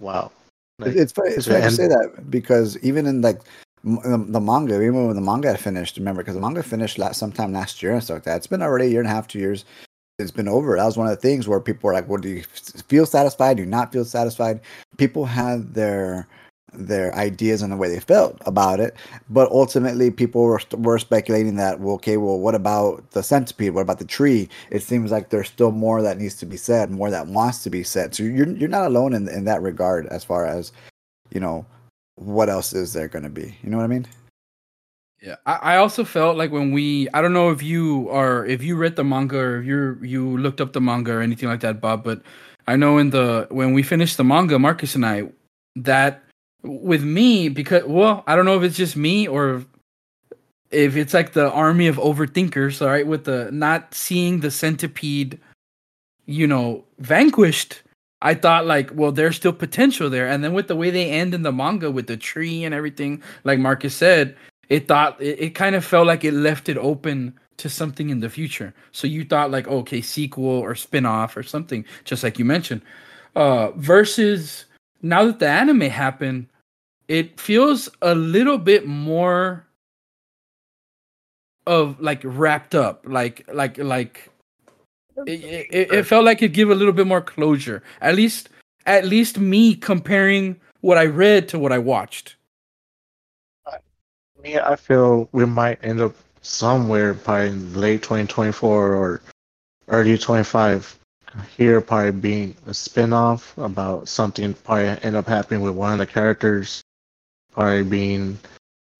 wow. Like, it's funny. It's the funny to say that because even in like m- the, the manga, even when the manga finished, remember because the manga finished last sometime last year and stuff like that. It's been already a year and a half, two years. It's been over. That was one of the things where people were like, "Well, do you feel satisfied? Do you not feel satisfied?" People had their their ideas and the way they felt about it, but ultimately, people were were speculating that, well, okay, well, what about the centipede? What about the tree? It seems like there's still more that needs to be said, more that wants to be said. So you're you're not alone in in that regard, as far as you know, what else is there going to be? You know what I mean? Yeah, I, I also felt like when we I don't know if you are if you read the manga or if you you looked up the manga or anything like that, Bob, but I know in the when we finished the manga, Marcus and I, that with me because well, I don't know if it's just me or if it's like the army of overthinkers, all right, with the not seeing the centipede, you know, vanquished. I thought like, well, there's still potential there. And then with the way they end in the manga with the tree and everything, like Marcus said, it thought it, it kind of felt like it left it open to something in the future. So you thought like, okay, sequel or spin-off or something, just like you mentioned. Uh versus now that the anime happened, it feels a little bit more of like wrapped up, like like like it, it, it felt like it give a little bit more closure. At least at least me comparing what I read to what I watched. Me, I feel we might end up somewhere by late 2024 or early 25 here probably being a spin-off about something probably end up happening with one of the characters probably being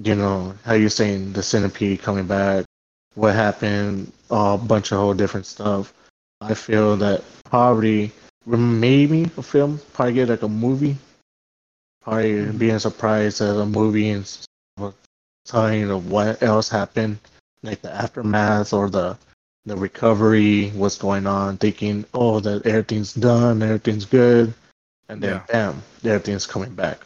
you know how you saying the centipede coming back what happened a bunch of whole different stuff i feel that probably maybe a film probably get like a movie probably being surprised as a movie and telling you know what else happened like the aftermath or the the recovery, what's going on, thinking, oh, that everything's done, everything's good, and then bam, everything's coming back.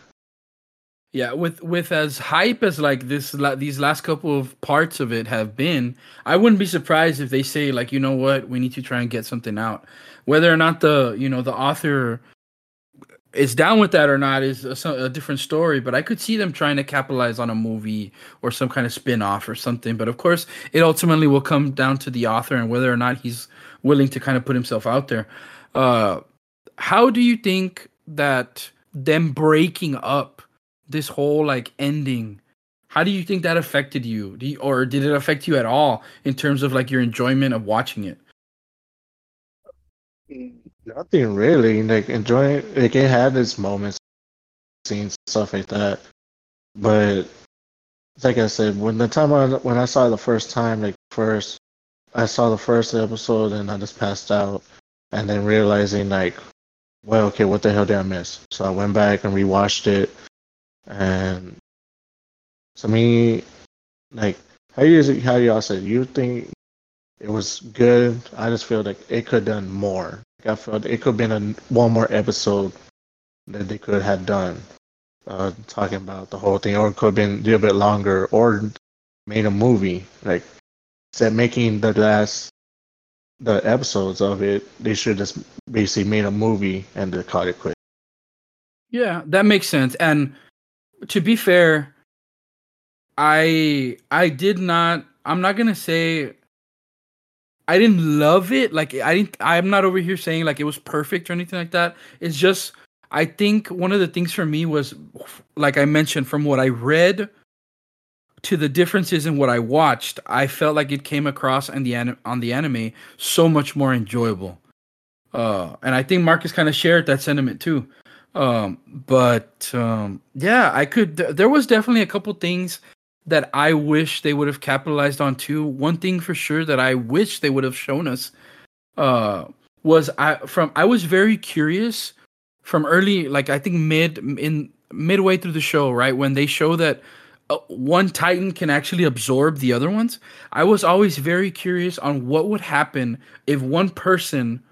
Yeah, with with as hype as like this la- these last couple of parts of it have been, I wouldn't be surprised if they say like, you know what, we need to try and get something out. Whether or not the you know the author is down with that or not is a, a different story. But I could see them trying to capitalize on a movie or some kind of spin off or something. But of course, it ultimately will come down to the author and whether or not he's willing to kind of put himself out there. Uh, how do you think that them breaking up this whole like ending? How do you think that affected you? You, or did it affect you at all in terms of like your enjoyment of watching it? Nothing really. Like enjoying like it had its moments, scenes, stuff like that. But like I said, when the time I when I saw the first time, like first I saw the first episode and I just passed out and then realizing like, well, okay, what the hell did I miss? So I went back and rewatched it and to me like how you how y'all said you think it was good. I just feel like it could have done more. Like I felt it could have been a, one more episode that they could have done, uh, talking about the whole thing, or it could have been a little bit longer, or made a movie. Like instead making the last the episodes of it, they should just basically made a movie and they called it quit. Yeah, that makes sense. And to be fair, I I did not I'm not to say I didn't love it. Like I didn't I'm not over here saying like it was perfect or anything like that. It's just I think one of the things for me was like I mentioned from what I read to the differences in what I watched, I felt like it came across on the on the anime so much more enjoyable. Uh and I think Marcus kind of shared that sentiment too. Um but um yeah, I could th- there was definitely a couple things that I wish they would have capitalized on too. One thing for sure that I wish they would have shown us uh was I from I was very curious from early like I think mid in midway through the show, right? When they show that uh, one titan can actually absorb the other ones. I was always very curious on what would happen if one person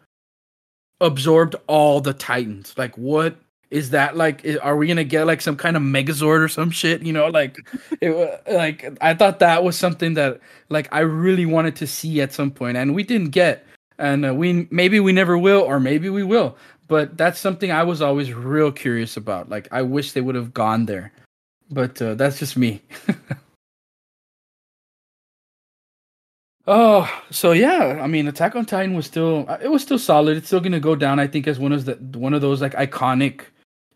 absorbed all the titans. Like what is that like are we gonna get like some kind of megazord or some shit you know like it like i thought that was something that like i really wanted to see at some point and we didn't get and uh, we maybe we never will or maybe we will but that's something i was always real curious about like i wish they would have gone there but uh, that's just me Oh, so yeah, I mean, Attack on Titan was still uh, it was still solid. It's still gonna go down, I think, as one of the one of those like iconic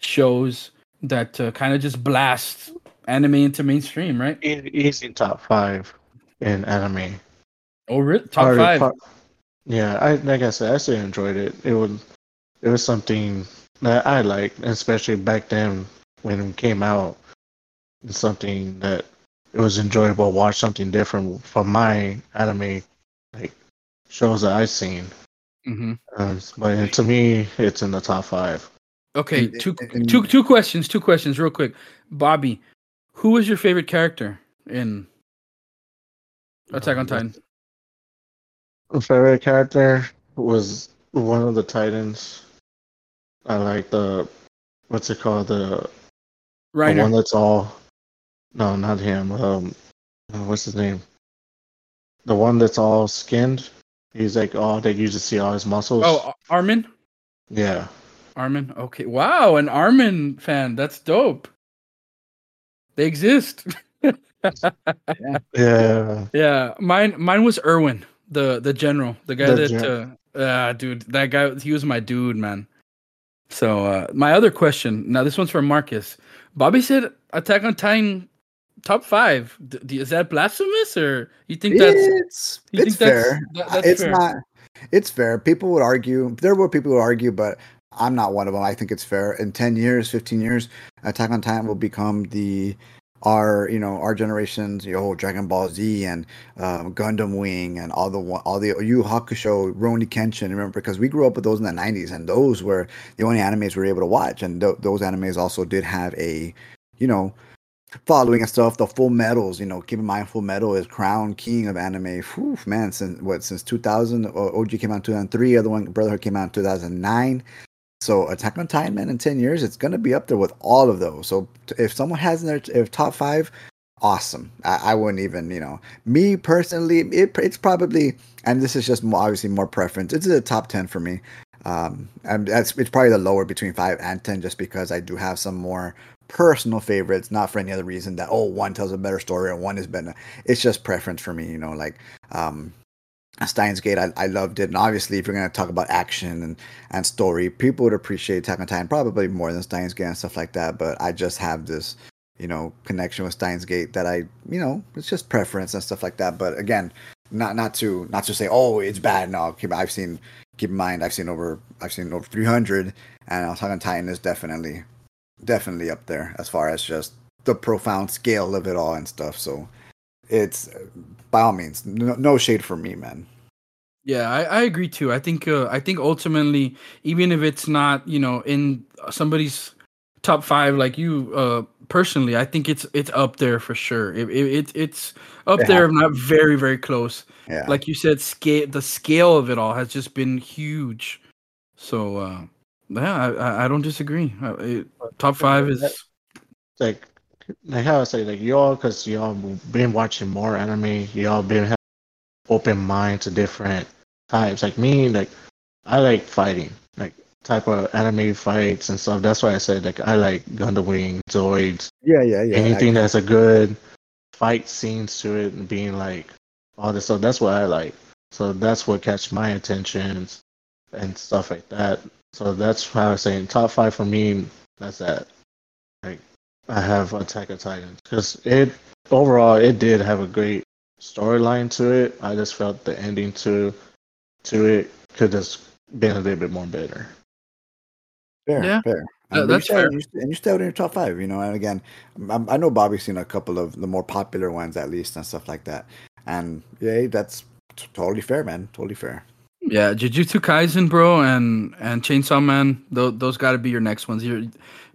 shows that uh, kind of just blast anime into mainstream, right? It is in top five in anime. Oh, really? Top Part- five. part- yeah, I like I said, I still enjoyed it. It was it was something that I liked, especially back then when it came out. It's something that it was enjoyable to watch something different from my anime like shows that I've seen. hmm Um, but to me, it's in the top five. Okay, And- two and- two two questions. Two questions, real quick. Bobby, who was your favorite character in Attack on Titan? My favorite character was one of the Titans. I like the what's it called the the one that's all no, not him. Um, what's his name? The one that's all skinned. He's like oh, they usually see all his muscles. Oh, Armin. yeah. Armin. Okay. Wow, an Armin fan. That's dope. They exist. Yeah. yeah, mine mine was Erwin, the the general, the guy The that gen- uh, ah, dude, that guy he was my dude, man. So uh my other question, now this one's for Marcus. Bobby said Attack on Titan top 5. D- is that blasphemous or you think that's it's you it's think that's- fair. that- that's it's fair? not. It's fair. People would argue. There were people who argue, but I'm not one of them. I think it's fair. In ten years, fifteen years, Attack on Titan will become the our you know our generation's you know Dragon Ball Z and um, Gundam Wing and all the all the Yu Hakusho, Rurouni Kenshin. Remember, because we grew up with those in the '90s, and those were the only animes we were able to watch. And th- those animes also did have a you know following and stuff. The Full Metals, you know, keep in mind, Full Metal is crown king of anime. Whew, man, since what since 2000, uh, OG came out in 2003. Other one, Brotherhood came out in 2009. So Attack on Titan, man, in 10 years, it's gonna be up there with all of those. So if someone has in their if top five, awesome. I, I wouldn't even, you know, me personally, it, it's probably, and this is just more, obviously more preference. It's a top 10 for me. Um, and that's it's probably the lower between five and 10, just because I do have some more personal favorites, not for any other reason that oh one tells a better story or one is better. It's just preference for me, you know. Like um, Steins Gate, I, I loved it, and obviously if you're gonna talk about action and and story, people would appreciate Attack on Titan probably more than Steins Gate and stuff like that. But I just have this you know connection with Steins Gate that I you know it's just preference and stuff like that. But again, not not to not to say oh it's bad. No, keep, I've seen keep in mind I've seen over I've seen over 300, and Attack on Titan is definitely definitely up there as far as just the profound scale of it all and stuff. So it's by all means no, no shade for me, man. Yeah, I, I agree too. I think uh, I think ultimately, even if it's not you know in somebody's top five like you uh, personally, I think it's it's up there for sure. It, it, it it's up It there, if not very very close. Yeah, Like you said, scale the scale of it all has just been huge. So uh, yeah, I, I- I don't disagree. Uh, it, top five is like like how I say like y'all because y'all been watching more anime, y'all been have open mind to different types. Like me, like I like fighting, like type of anime fights and stuff. That's why I said like I like Gundam Wing, Zoids, yeah, yeah, yeah. anything that's a good fight scenes to it and being like all this stuff. That's what I like. So that's what catch my attention and stuff like that. So that's how I was saying top five for me. That's that. Like I have Attack of Titans because it overall it did have a great storyline to it. I just felt the ending to to it could have been a little bit more better. Fair, Yeah. fair. Uh, And that's you said- fair. And you stayed in your top five, you know. And again, I, I know Bobby's seen a couple of the more popular ones at least and stuff like that. And yeah, that's t- totally fair, man. Totally fair. yeah, Jujutsu Kaisen, bro, and and Chainsaw Man. Those those got to be your next ones. You're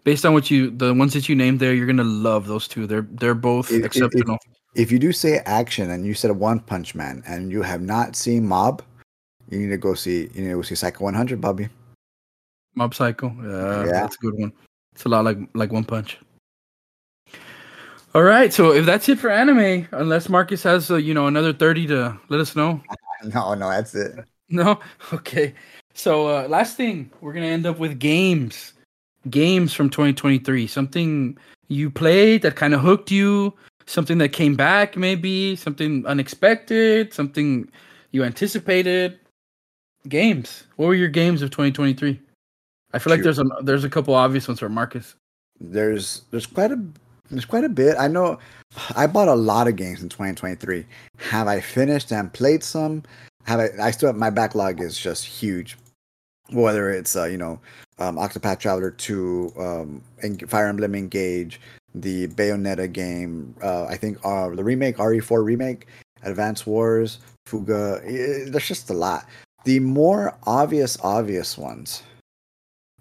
based on what you the ones that you named there. You're gonna love those two. They're they're both If- if- if- exceptional. If you do say action and you said One Punch Man and you have not seen Mob, you need to go see. You need to go see Psycho 100, Bobby. Mob Psycho. Yeah, Yeah. that's a good one. It's a lot like like One Punch. All right, so if that's it for anime, unless Marcus has uh, you know another thirty to let us know. No, no, that's it. No, okay. So uh, last thing, we're gonna end up with games, games from 2023. Something you played that kind of hooked you. Something that came back, maybe something unexpected, something you anticipated. Games. What were your games of 2023? I feel like Shoot. there's a there's a couple obvious ones for Marcus. there's there's quite a there's quite a bit. I know I bought a lot of games in 2023. Have I finished and played some? Have I? I still have my backlog is just huge. Whether it's uh, you know um, Octopath Traveler 2, um, Eng- Fire Emblem Engage, the Bayonetta game, uh, I think uh, the remake RE4 remake, Advance Wars, Fuga. eh, There's just a lot. The more obvious obvious ones.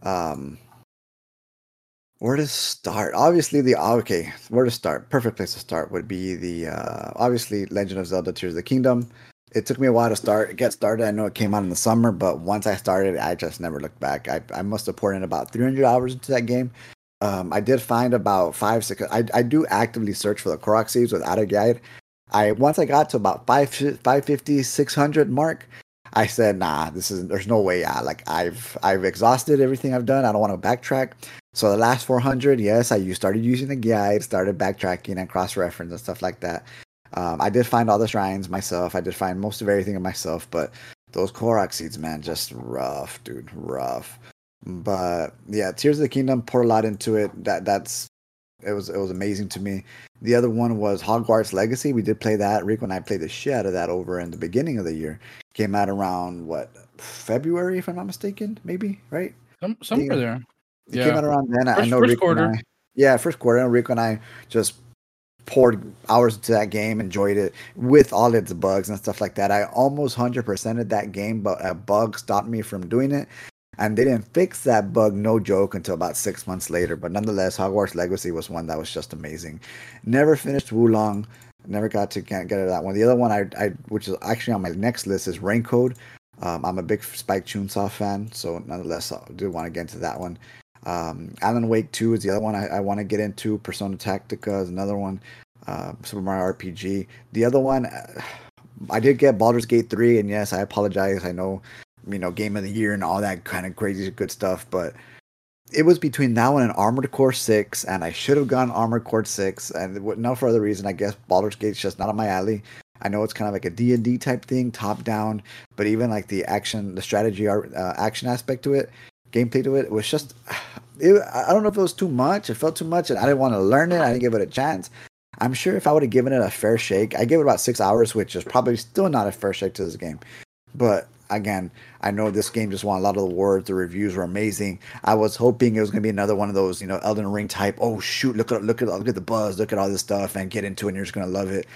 Um, where to start? Obviously, the okay. Where to start? Perfect place to start would be the uh, obviously Legend of Zelda: Tears of the Kingdom. It took me a while to start get started. I know it came out in the summer, but once I started, I just never looked back. I, I must have poured in about 300 hours into that game. Um, I did find about five, six. I, I do actively search for the Korok seeds without a guide. I once I got to about five, 550, 600 mark, I said, nah, this is there's no way. Yeah, like I've I've exhausted everything I've done. I don't want to backtrack. So the last 400, yes, I started using the guide, started backtracking and cross reference and stuff like that. Um, I did find all the shrines myself. I did find most of everything myself, but those Korok seeds, man, just rough, dude, rough. But yeah, Tears of the Kingdom poured a lot into it. That that's it was it was amazing to me. The other one was Hogwarts Legacy. We did play that. Rico and I played the shit out of that over in the beginning of the year. Came out around what February, if I'm not mistaken, maybe right? Some, somewhere there. It yeah. came out around then. First, I know first Rico quarter. I, yeah, first quarter. Rico and I just poured hours into that game, enjoyed it with all its bugs and stuff like that. I almost 100%ed that game, but a bug stopped me from doing it. And they didn't fix that bug, no joke, until about six months later. But nonetheless, Hogwarts Legacy was one that was just amazing. Never finished Wo Long. Never got to get, get that one. The other one, I, I which is actually on my next list, is Rain Code. Um, I'm a big Spike Chunsoft fan, so nonetheless, I do want to get into that one. Um, Alan Wake 2 is the other one I, I want to get into. Persona Tactica is another one. Uh, Super Mario RPG. The other one, uh, I did get Baldur's Gate 3, and yes, I apologize. I know, you know, Game of the Year and all that kind of crazy good stuff, but it was between that one and Armored Core 6, and I should have gone Armored Core 6, and no further reason. I guess Baldur's Gate's just not on my alley. I know it's kind of like a D&D type thing, top down, but even like the action, the strategy, uh, action aspect to it, gameplay to it, it was just it, I don't know if it was too much. It felt too much, and I didn't want to learn it. I didn't give it a chance. I'm sure if I would have given it a fair shake, I gave it about six hours, which is probably still not a fair shake to this game. But again, I know this game just won a lot of awards. The reviews were amazing. I was hoping it was going to be another one of those, you know, Elden Ring type. Oh shoot, look at look at look at the buzz, look at all this stuff, and get into it. and You're just going to love it.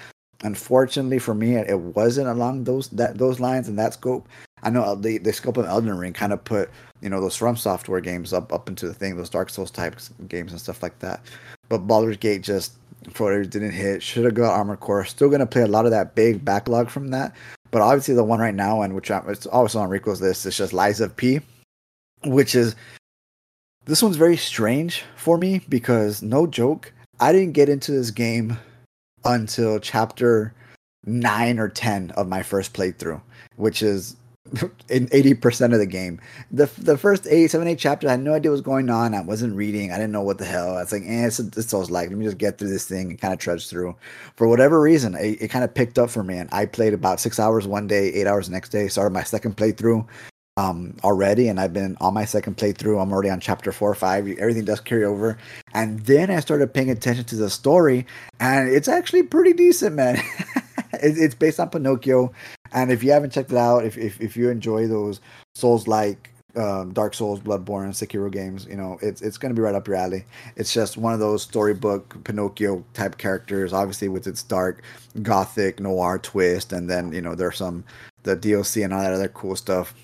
Unfortunately for me, it wasn't along those that those lines and that scope. I know the the scope of Elden Ring kind of put you know those From Software games up up into the thing, those Dark Souls type games and stuff like that. But Baldur's Gate just for it didn't hit. Should have got Armored Core. Still gonna play a lot of that big backlog from that. But obviously the one right now and which I'm, it's also on Rico's list is just Lies of P, which is this one's very strange for me because no joke, I didn't get into this game until chapter nine or ten of my first playthrough, which is in 80% of the game. The the first eight, seven, eight chapters, I had no idea what was going on. I wasn't reading. I didn't know what the hell. I was like, eh, it's, it's like, let me just get through this thing and kind of trudge through. For whatever reason, it, it kind of picked up for me. And I played about six hours one day, eight hours next day. Started my second playthrough um, already. And I've been on my second playthrough. I'm already on chapter four or five. Everything does carry over. And then I started paying attention to the story. And it's actually pretty decent, man. it, it's based on Pinocchio. And if you haven't checked it out, if if, if you enjoy those Souls like um, Dark Souls, Bloodborne, Sekiro games, you know, it's it's gonna be right up your alley. It's just one of those storybook Pinocchio type characters, obviously with its dark gothic noir twist, and then you know there's some the DLC and all that other cool stuff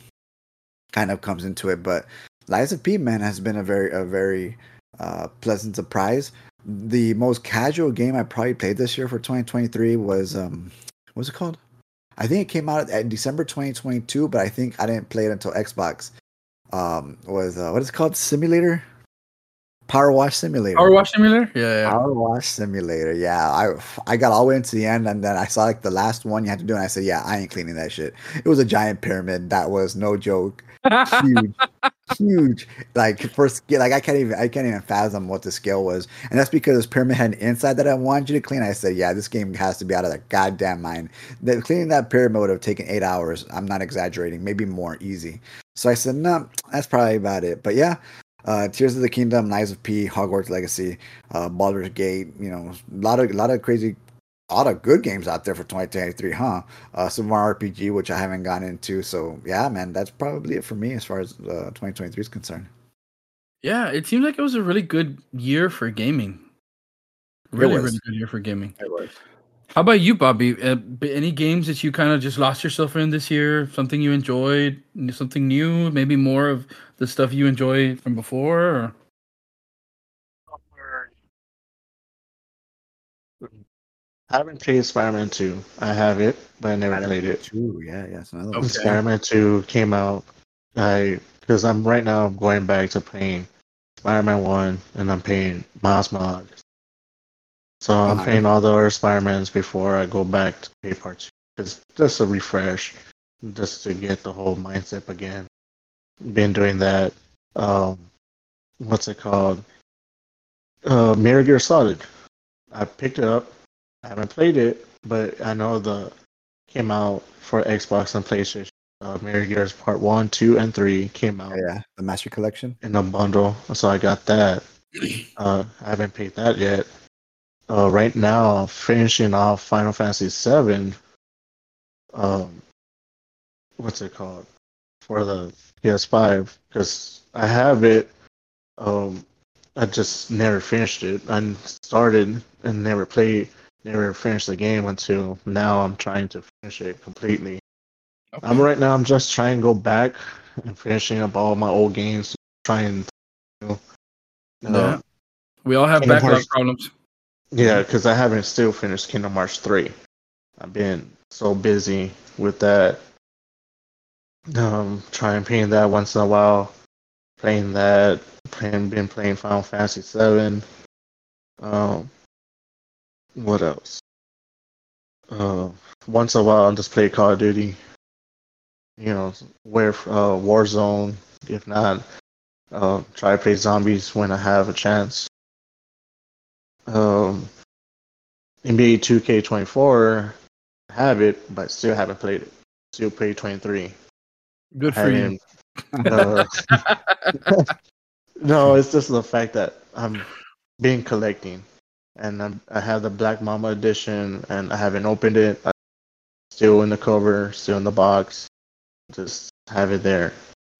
kind of comes into it. But Lies of P Man has been a very a very uh, pleasant surprise. The most casual game I probably played this year for 2023 was um, what's it called? I think it came out in December 2022, but I think I didn't play it until Xbox. Um, was uh, what is it called? Simulator. Power Wash Simulator. Power Wash Simulator. Yeah, yeah. Power Wash Simulator. Yeah, I I got all the way into the end, and then I saw like the last one you had to do, and I said, "Yeah, I ain't cleaning that shit." It was a giant pyramid. That was no joke huge, huge. Like first, like I can't even I can't even fathom what the scale was, and that's because this pyramid had an inside that I wanted you to clean. I said, yeah, this game has to be out of that goddamn mind. The, cleaning that pyramid would have taken eight hours. I'm not exaggerating, maybe more easy. So I said, no, that's probably about it. But yeah, uh, Tears of the Kingdom, Knights of P, Hogwarts Legacy, uh, Baldur's Gate. You know, a lot of a lot of crazy a lot of good games out there for 2023, huh? Uh, Super Mario RPG, which I haven't gotten into. So yeah, man, that's probably it for me as far as uh, 2023 is concerned. Yeah, it seems like it was a really good year for gaming. Really, really good year for gaming. It was. How about you, Bobby? Uh, any games that you kind of just lost yourself in this year? Something you enjoyed? Something new? Maybe more of the stuff you enjoyed from before? Or? I haven't played Spider-Man 2. I have it, but I never Spider-Man played it. Two, yeah, yeah. It's another. Okay. Spider-Man 2 came out. I because I'm right now I'm going back to playing Spider-Man 1 and I'm playing Miles Morales. So I'm Ah. playing all the other Spider-Mans before I go back to play part 2. It's just a refresh, just to get the whole mindset again. Been doing that. Um, what's it called? Uh, Metal Gear Solid. I picked it up. I haven't played it, but I know the came out for Xbox and PlayStation. Uh, Metal Gears Part One, Two, and Three came out Yeah. The Master Collection. in a bundle, so I got that. Uh, I haven't paid that yet. Uh, right now, I'm finishing off Final Fantasy VII. Um, what's it called for the PS5? Because I have it. Um, I just never finished it. I started and never played, never finished the game until now. I'm trying to finish it completely. I'm right now. I'm just trying to go back and finishing up all my old games, trying. To, uh, Yeah. We all have Kingdom backlog Hearts. problems. Yeah, because I haven't still finished Kingdom Hearts 3. I've been so busy with that. Um, trying playing that once in a while. Playing that. Playing, been playing Final Fantasy 7. Um, what else? Uh, once in a while, I'll just play Call of Duty. You know, where uh, Warzone. If not, uh, try to play zombies when I have a chance. Um, NBA 2K24 have it, but still haven't played it. Still play 23. Good for you. Uh, no, it's just the fact that I'm been collecting, and I'm, I have the Black Mamba edition, and I haven't opened it. I, still in the cover, still in the box. Just have it there.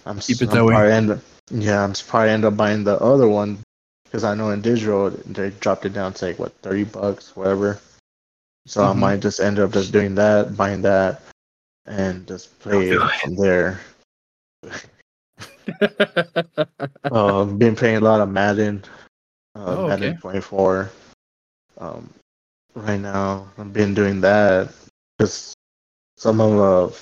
I'm Keep it I'm that way. probably End, yeah, I'm probably end up buying the other one because I know in digital they dropped it down to like what thirty bucks, whatever. So I Mhm. might just end up just doing that, buying that, and just play it from there. Uh, been playing a lot of Madden, uh, Oh, Madden okay. 24. Um, right now, I've been doing that because some of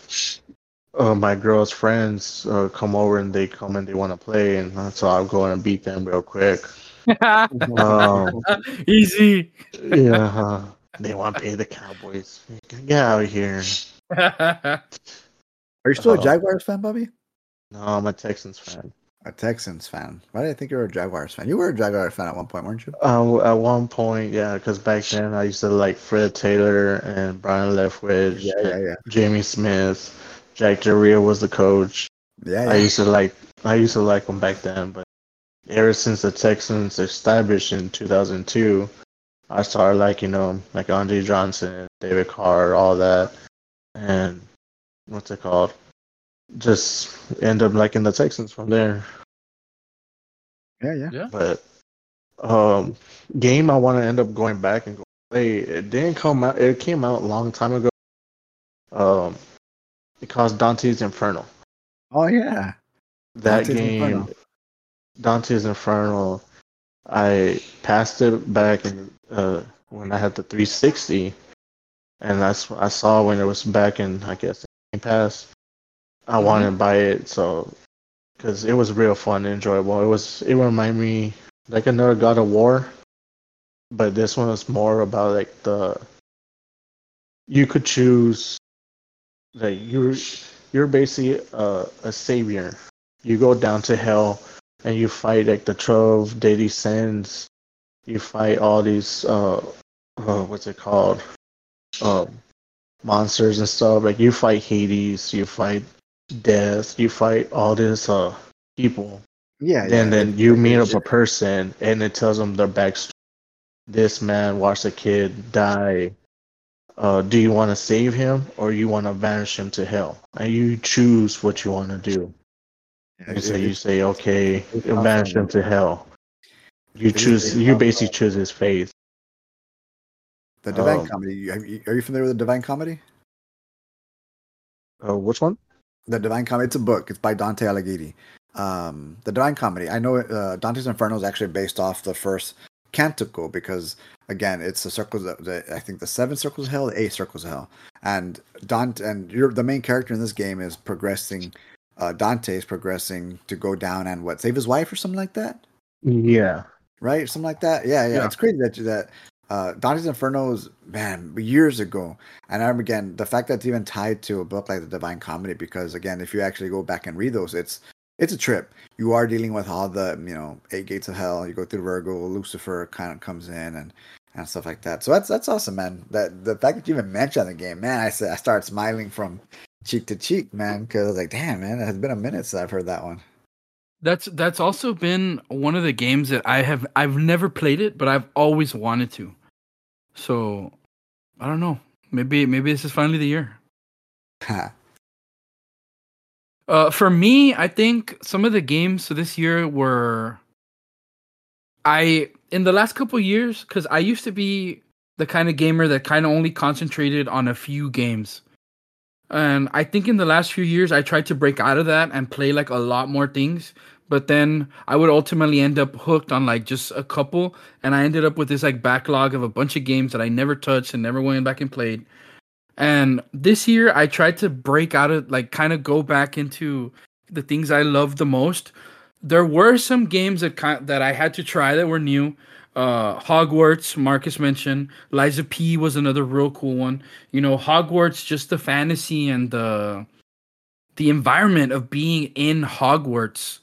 uh, uh, my girl's friends uh, come over and they come and they want to play, and uh, so I'll go and beat them real quick. Um, Easy. yeah, uh, they want to pay the Cowboys. Get out of here. Are you still a Jaguars fan, Bobby? No, I'm a Texans fan. A Texans fan. Why did I think you were a Jaguars fan? You were a Jaguars fan at one point, weren't you? Uh, at one point, yeah, because back then I used to like Fred Taylor and Byron Leftwich, Yeah, yeah, yeah. Jimmy Smith, Jack Del was the coach. Yeah, yeah, I used to like I used to like them back then, but ever since the Texans established in 2002, I started liking them, like Andre Johnson, David Carr, all that, and what's it called? Just end up liking the Texans from there. yeah, yeah. But um, game I want to end up going back and go play. It didn't come out. It came out a long time ago. Um, it calls Dante's Inferno. Oh yeah. That Dante's game, Inferno. Dante's Inferno. I passed it back in uh, when I had the 360, and that's I saw when it was back in I guess Game Pass. I Mm-hmm. wanted to buy it so because it was real fun and enjoyable. It was it reminded me like another God of War, but this one was more about like the you could choose like you're you're basically a, a savior. You go down to hell and you fight like the Trove, Deity Sins. You fight all these uh, uh what's it called? Um monsters and stuff. Like you fight Hades, you fight death, you fight all this uh people. Yeah, Then yeah. then you meet up a person and it tells them their backstory. This man watched a kid die. Uh, do you want to save him or you want to banish him to hell? And you choose what you want to do. Yeah, You say it- you say okay, it's you banish him to hell. You It is choose. based You basically of- choose his faith. the Divine um, Comedy. You- you- Are you familiar with the Divine Comedy? Uh, which one? The Divine Comedy. It's a book. It's by Dante Alighieri. Um, the Divine Comedy. I know uh, Dante's Inferno is actually based off the first Canticle because again, it's the circles. Of the, I think the seven circles of hell, the eight circles of hell, and Dante and you're the main character in this game is progressing. Uh, Dante is progressing to go down and what save his wife or something like that, Yeah. right? Something like that. Yeah, yeah. Yeah. It's crazy that that uh, Dante's Inferno is man years ago, and I remember again the fact that it's even tied to a book like the Divine Comedy because again, if you actually go back and read those, it's it's a trip. You are dealing with all the you know eight gates of hell. You go through Virgil, Lucifer kind of comes in and and stuff like that. So that's that's awesome, man. That the fact that you even mentioned the game, man, I said I started smiling from cheek to cheek, man, because I was like, damn, man, it has been a minute since I've heard that one. That's that's also been one of the games that I have I've never played it, but I've always wanted to. So I don't know. Maybe maybe this is finally the year. Uh, for me, I think some of the games this year were I in the last couple years because I used to be the kind of gamer that kind of only concentrated on a few games, and I think in the last few years I tried to break out of that and play like a lot more things. But then I would ultimately end up hooked on like just a couple, and I ended up with this like backlog of a bunch of games that I never touched and never went back and played. And this year I tried to break out of like kind of go back into the things I love the most. There were some games that kind that I had to try that were new. Uh Hogwarts, Marcus mentioned. Lies of P was another real cool one. You know, Hogwarts just the fantasy and the the environment of being in Hogwarts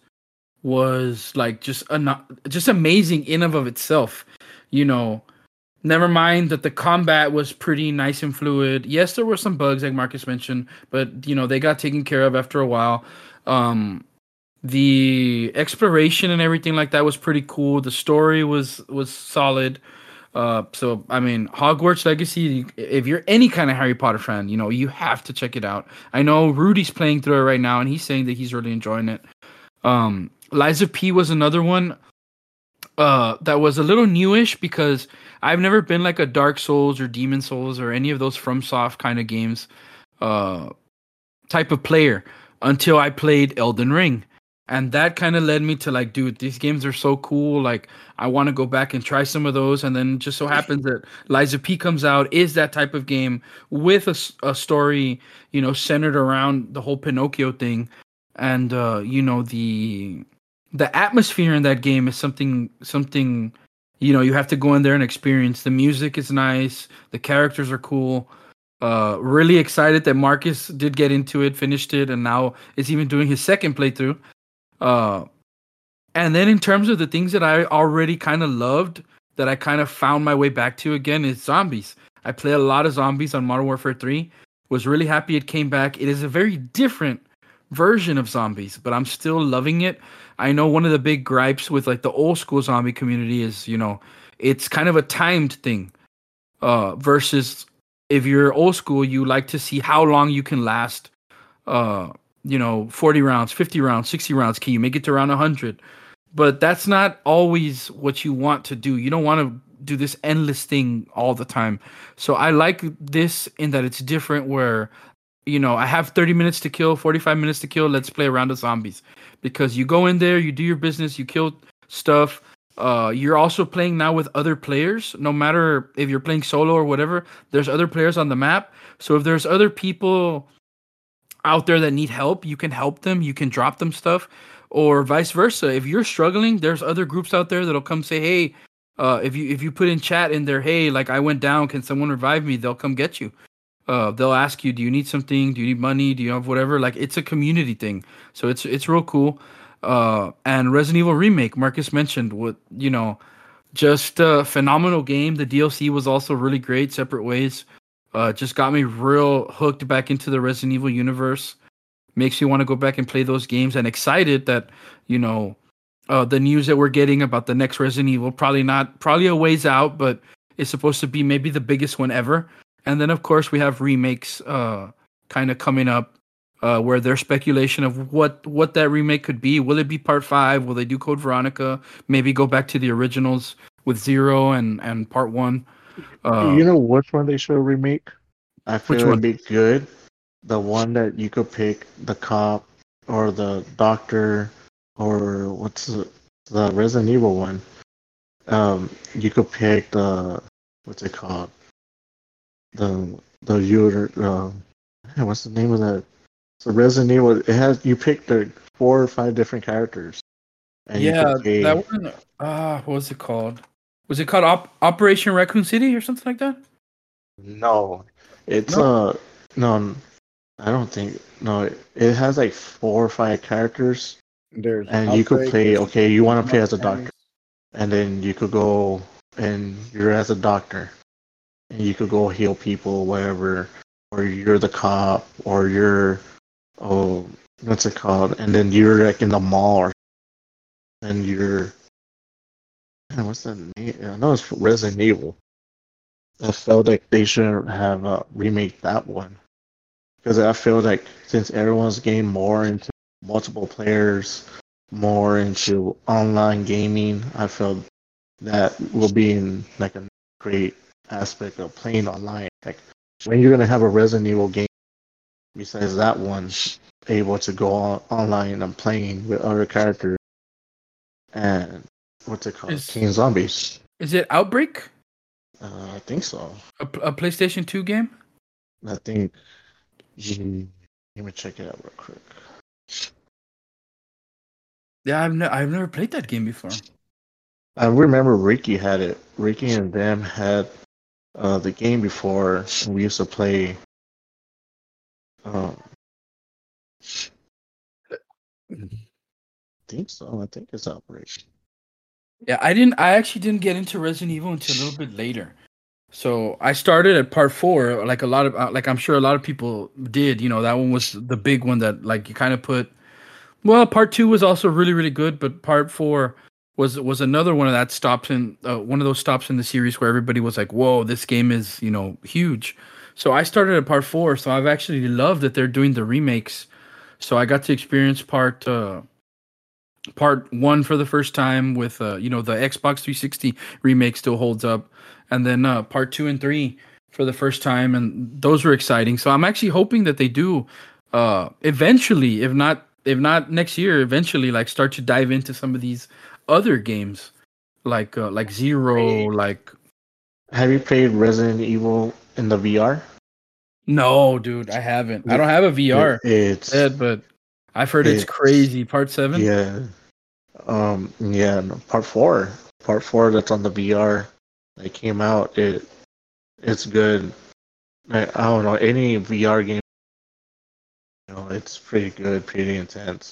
was like just a just amazing in of of itself. You know, Never mind that the combat was pretty nice and fluid. Yes, there were some bugs like Marcus mentioned, but you know they got taken care of after a while. Um, the exploration and everything like that was pretty cool. The story was was solid. Uh, so I mean, Hogwarts Legacy. If you're any kind of Harry Potter fan, you know you have to check it out. I know Rudy's playing through it right now, and he's saying that he's really enjoying it. Um, Lies of P was another one uh, that was a little newish because I've never been like a Dark Souls or Demon Souls or any of those FromSoft kind of games uh, type of player until I played Elden Ring. And that kind of led me to like, dude, these games are so cool. Like, I want to go back and try some of those. And then just so happens that Lies of P comes out is that type of game with a, a story, you know, centered around the whole Pinocchio thing. And, uh, you know, the the atmosphere in that game is something something you know you have to go in there and experience. The music is nice. The characters are cool. Uh really excited that marcus did get into it finished it and now is even doing his second playthrough. Uh and then in terms of the things that i already kind of loved that i kind of found my way back to again is zombies. I play a lot of zombies on modern warfare 3 was really happy it came back. It is a very different version of zombies but i'm still loving it I know one of the big gripes with like the old school zombie community is, you know, it's kind of a timed thing. Uh versus if you're old school, you like to see how long you can last uh you know, 40 rounds, 50 rounds, 60 rounds, can you make it to around 100? But that's not always what you want to do. You don't want to do this endless thing all the time. So I like this in that it's different where you know, I have 30 minutes to kill, 45 minutes to kill, let's play around the zombies because you go in there, you do your business, you kill stuff. Uh, you're also playing now with other players. No matter if you're playing solo or whatever, there's other players on the map. So if there's other people out there that need help, you can help them. You can drop them stuff, or vice versa. If you're struggling, there's other groups out there that'll come say, "Hey, uh, if you if you put in chat in there, hey, like I went down, can someone revive me?" They'll come get you. Uh, they'll ask you, "Do you need something? Do you need money? Do you have whatever?" Like it's a community thing, so it's it's real cool. Uh, and Resident Evil remake, Marcus mentioned, what you know, just a phenomenal game. The DLC was also really great, separate ways. Uh, just got me real hooked back into the Resident Evil universe. Makes me want to go back and play those games, and excited that you know uh, the news that we're getting about the next Resident Evil. Probably not, probably a ways out, but it's supposed to be maybe the biggest one ever. And then of course we have remakes uh kind of coming up uh where there's speculation of what what that remake could be. Will it be part 5? Will they do Code Veronica? Maybe go back to the originals with 0 and and part 1. Uh you know which one they should remake? I feel Which it'd be good. The one that you could pick the cop or the doctor or what's the, the Resident Evil one. um, you could pick the what's it called? The the user. Uh, what's the name of that? So Resident Evil. It has you pick the four or five different characters. And yeah, that one. Ah, uh, what was it called? Was it called Op- Operation Raccoon City or something like that? No, it's no. uh no, I don't think no. It has like four or five characters. There's and you could play. Okay, you want to play as a doctor, and then you could go and you're as a doctor, and you could go heal people, whatever, or you're the cop, or you're oh, what's it called? And then you're like in the mall, or, and you're man, what's that name? I know it's Resident Evil. I felt like they should have uh, remade that one because I feel like since everyone's getting more into multiple players, more into online gaming, I feel that will be in like a great aspect of playing online. Like when you're gonna have a Resident Evil game, besides that one, able to go on, online and playing with other characters, and what's it called? Is, King Zombies. Is it Outbreak? Uh, I think so. A, a PlayStation Two game. I think. Let me check it out real quick. Yeah, I've ne- I've never played that game before. I remember Ricky had it. Ricky and them had uh, the game before. We used to play. Um, I think so. I think it's Operation. Yeah, I didn't. I actually didn't get into Resident Evil until a little bit later. So I started at part four, like a lot of, uh, like I'm sure a lot of people did. You know, that one was the big one that like you kind of put. Well, part two was also really really good, but part four was was another one of that stops in uh, one of those stops in the series where everybody was like, "Whoa, this game is you know huge." So I started at part four, so I've actually loved that they're doing the remakes. So I got to experience part uh, part one for the first time with uh, you know the Xbox 360 remake still holds up and then uh, part two and three for the first time, and those were exciting. So I'm actually hoping that they do uh, eventually, if not if not next year, eventually like start to dive into some of these other games, like uh, like Zero, like. Have you played Resident Evil in the VR? No, dude, I haven't. I don't have a VR. It's Ed, but I've heard it's, it's, crazy. Part seven. Yeah. Um. Yeah. No, part four. Part four. That's on the VR that came out, it it's good. I, I don't know any VR game. You know, it's pretty good, pretty intense.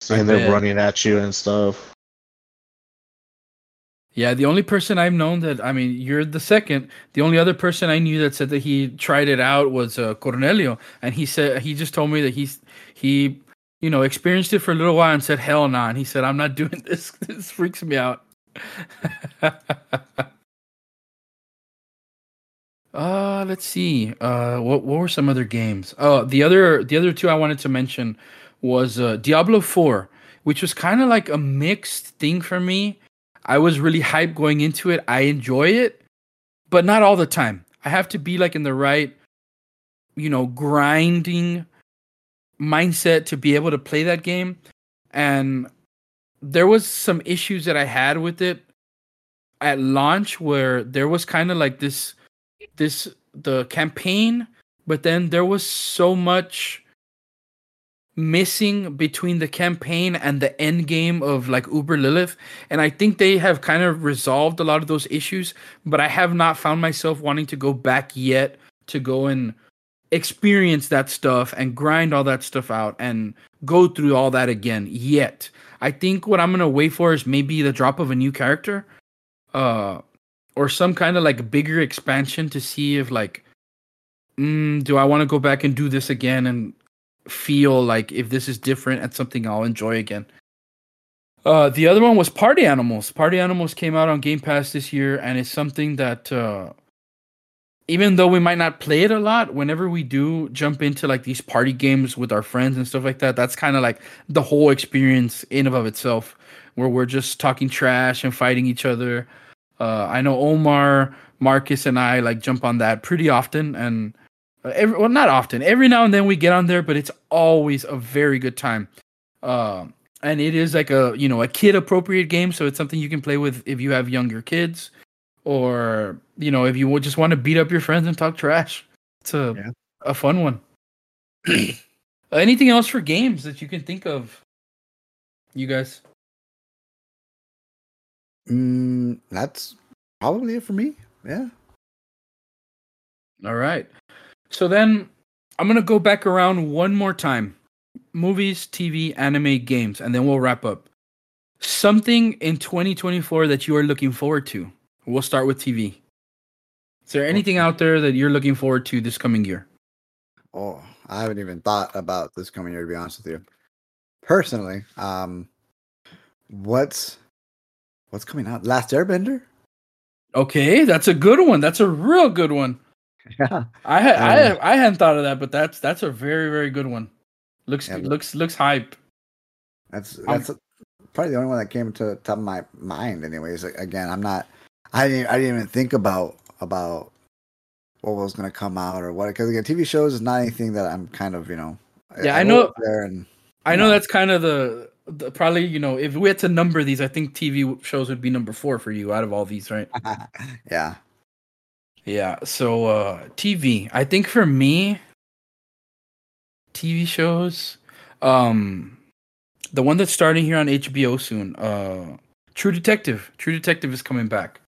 Seeing them running at you and stuff. Yeah, the only person I've known that I mean, you're the second. The only other person I knew that said that he tried it out was uh, Cornelio, and he said he just told me that he's he you know experienced it for a little while and said hell no, nah. and he said I'm not doing this. This freaks me out. Uh, let's see. Uh, what what were some other games? Oh, the other the other two I wanted to mention was uh, Diablo Four, which was kind of like a mixed thing for me. I was really hyped going into it. I enjoy it, but not all the time. I have to be like in the right, you know, grinding mindset to be able to play that game. And there was some issues that I had with it at launch where there was kind of like this this the campaign, but then there was so much missing between the campaign and the end game of like Uber Lilith. And I think they have kind of resolved a lot of those issues, but I have not found myself wanting to go back yet to go and experience that stuff and grind all that stuff out and go through all that again yet. I think what I'm gonna wait for is maybe the drop of a new character. Uh or some kind of like bigger expansion to see if like mm, do I want to go back and do this again and feel like if this is different and something I'll enjoy again. Uh, the other one was Party Animals. Party Animals came out on Game Pass this year, and it's something that uh, even though we might not play it a lot, whenever we do jump into like these party games with our friends and stuff like that, that's kind of like the whole experience in of itself, where we're just talking trash and fighting each other. Uh, I know Omar, Marcus, and I like jump on that pretty often, and every, well, not often. Every now and then we get on there, but it's always a very good time. Uh, and it is like a you know a kid appropriate game, so it's something you can play with if you have younger kids, or you know if you just want to beat up your friends and talk trash. It's a Yeah. a fun one. Anything else for games that you can think of? You guys? Mm, that's probably it for me. Yeah. All right. So then I'm going to go back around one more time. Movies, TV, anime, games, and then we'll wrap up. Something in 2024 that you are looking forward to. We'll start with TV. Is there anything out there that you're looking forward to this coming year? Oh, I haven't even thought about this coming year to be honest with you. Personally, um, what's what's coming out? Last Airbender. Okay, that's a good one. That's a real good one. Yeah. I had Um, I I hadn't thought of that, but that's that's a very very good one. Looks Yeah, looks looks hype. That's Um, that's probably the only one that came to top of my mind. Anyways, again, I'm not. I didn't. I didn't even think about about what was going to come out or what. Because again, TV shows is not anything that I'm kind of you know. Yeah, I know- There and I know No. that's kind of the, the probably you know if we had to number these, I think TV shows would be number four for you out of all these, right? yeah. Yeah. So uh TV, I think for me, TV shows, um, the one that's starting here on HBO soon, uh, True Detective. True Detective is coming back.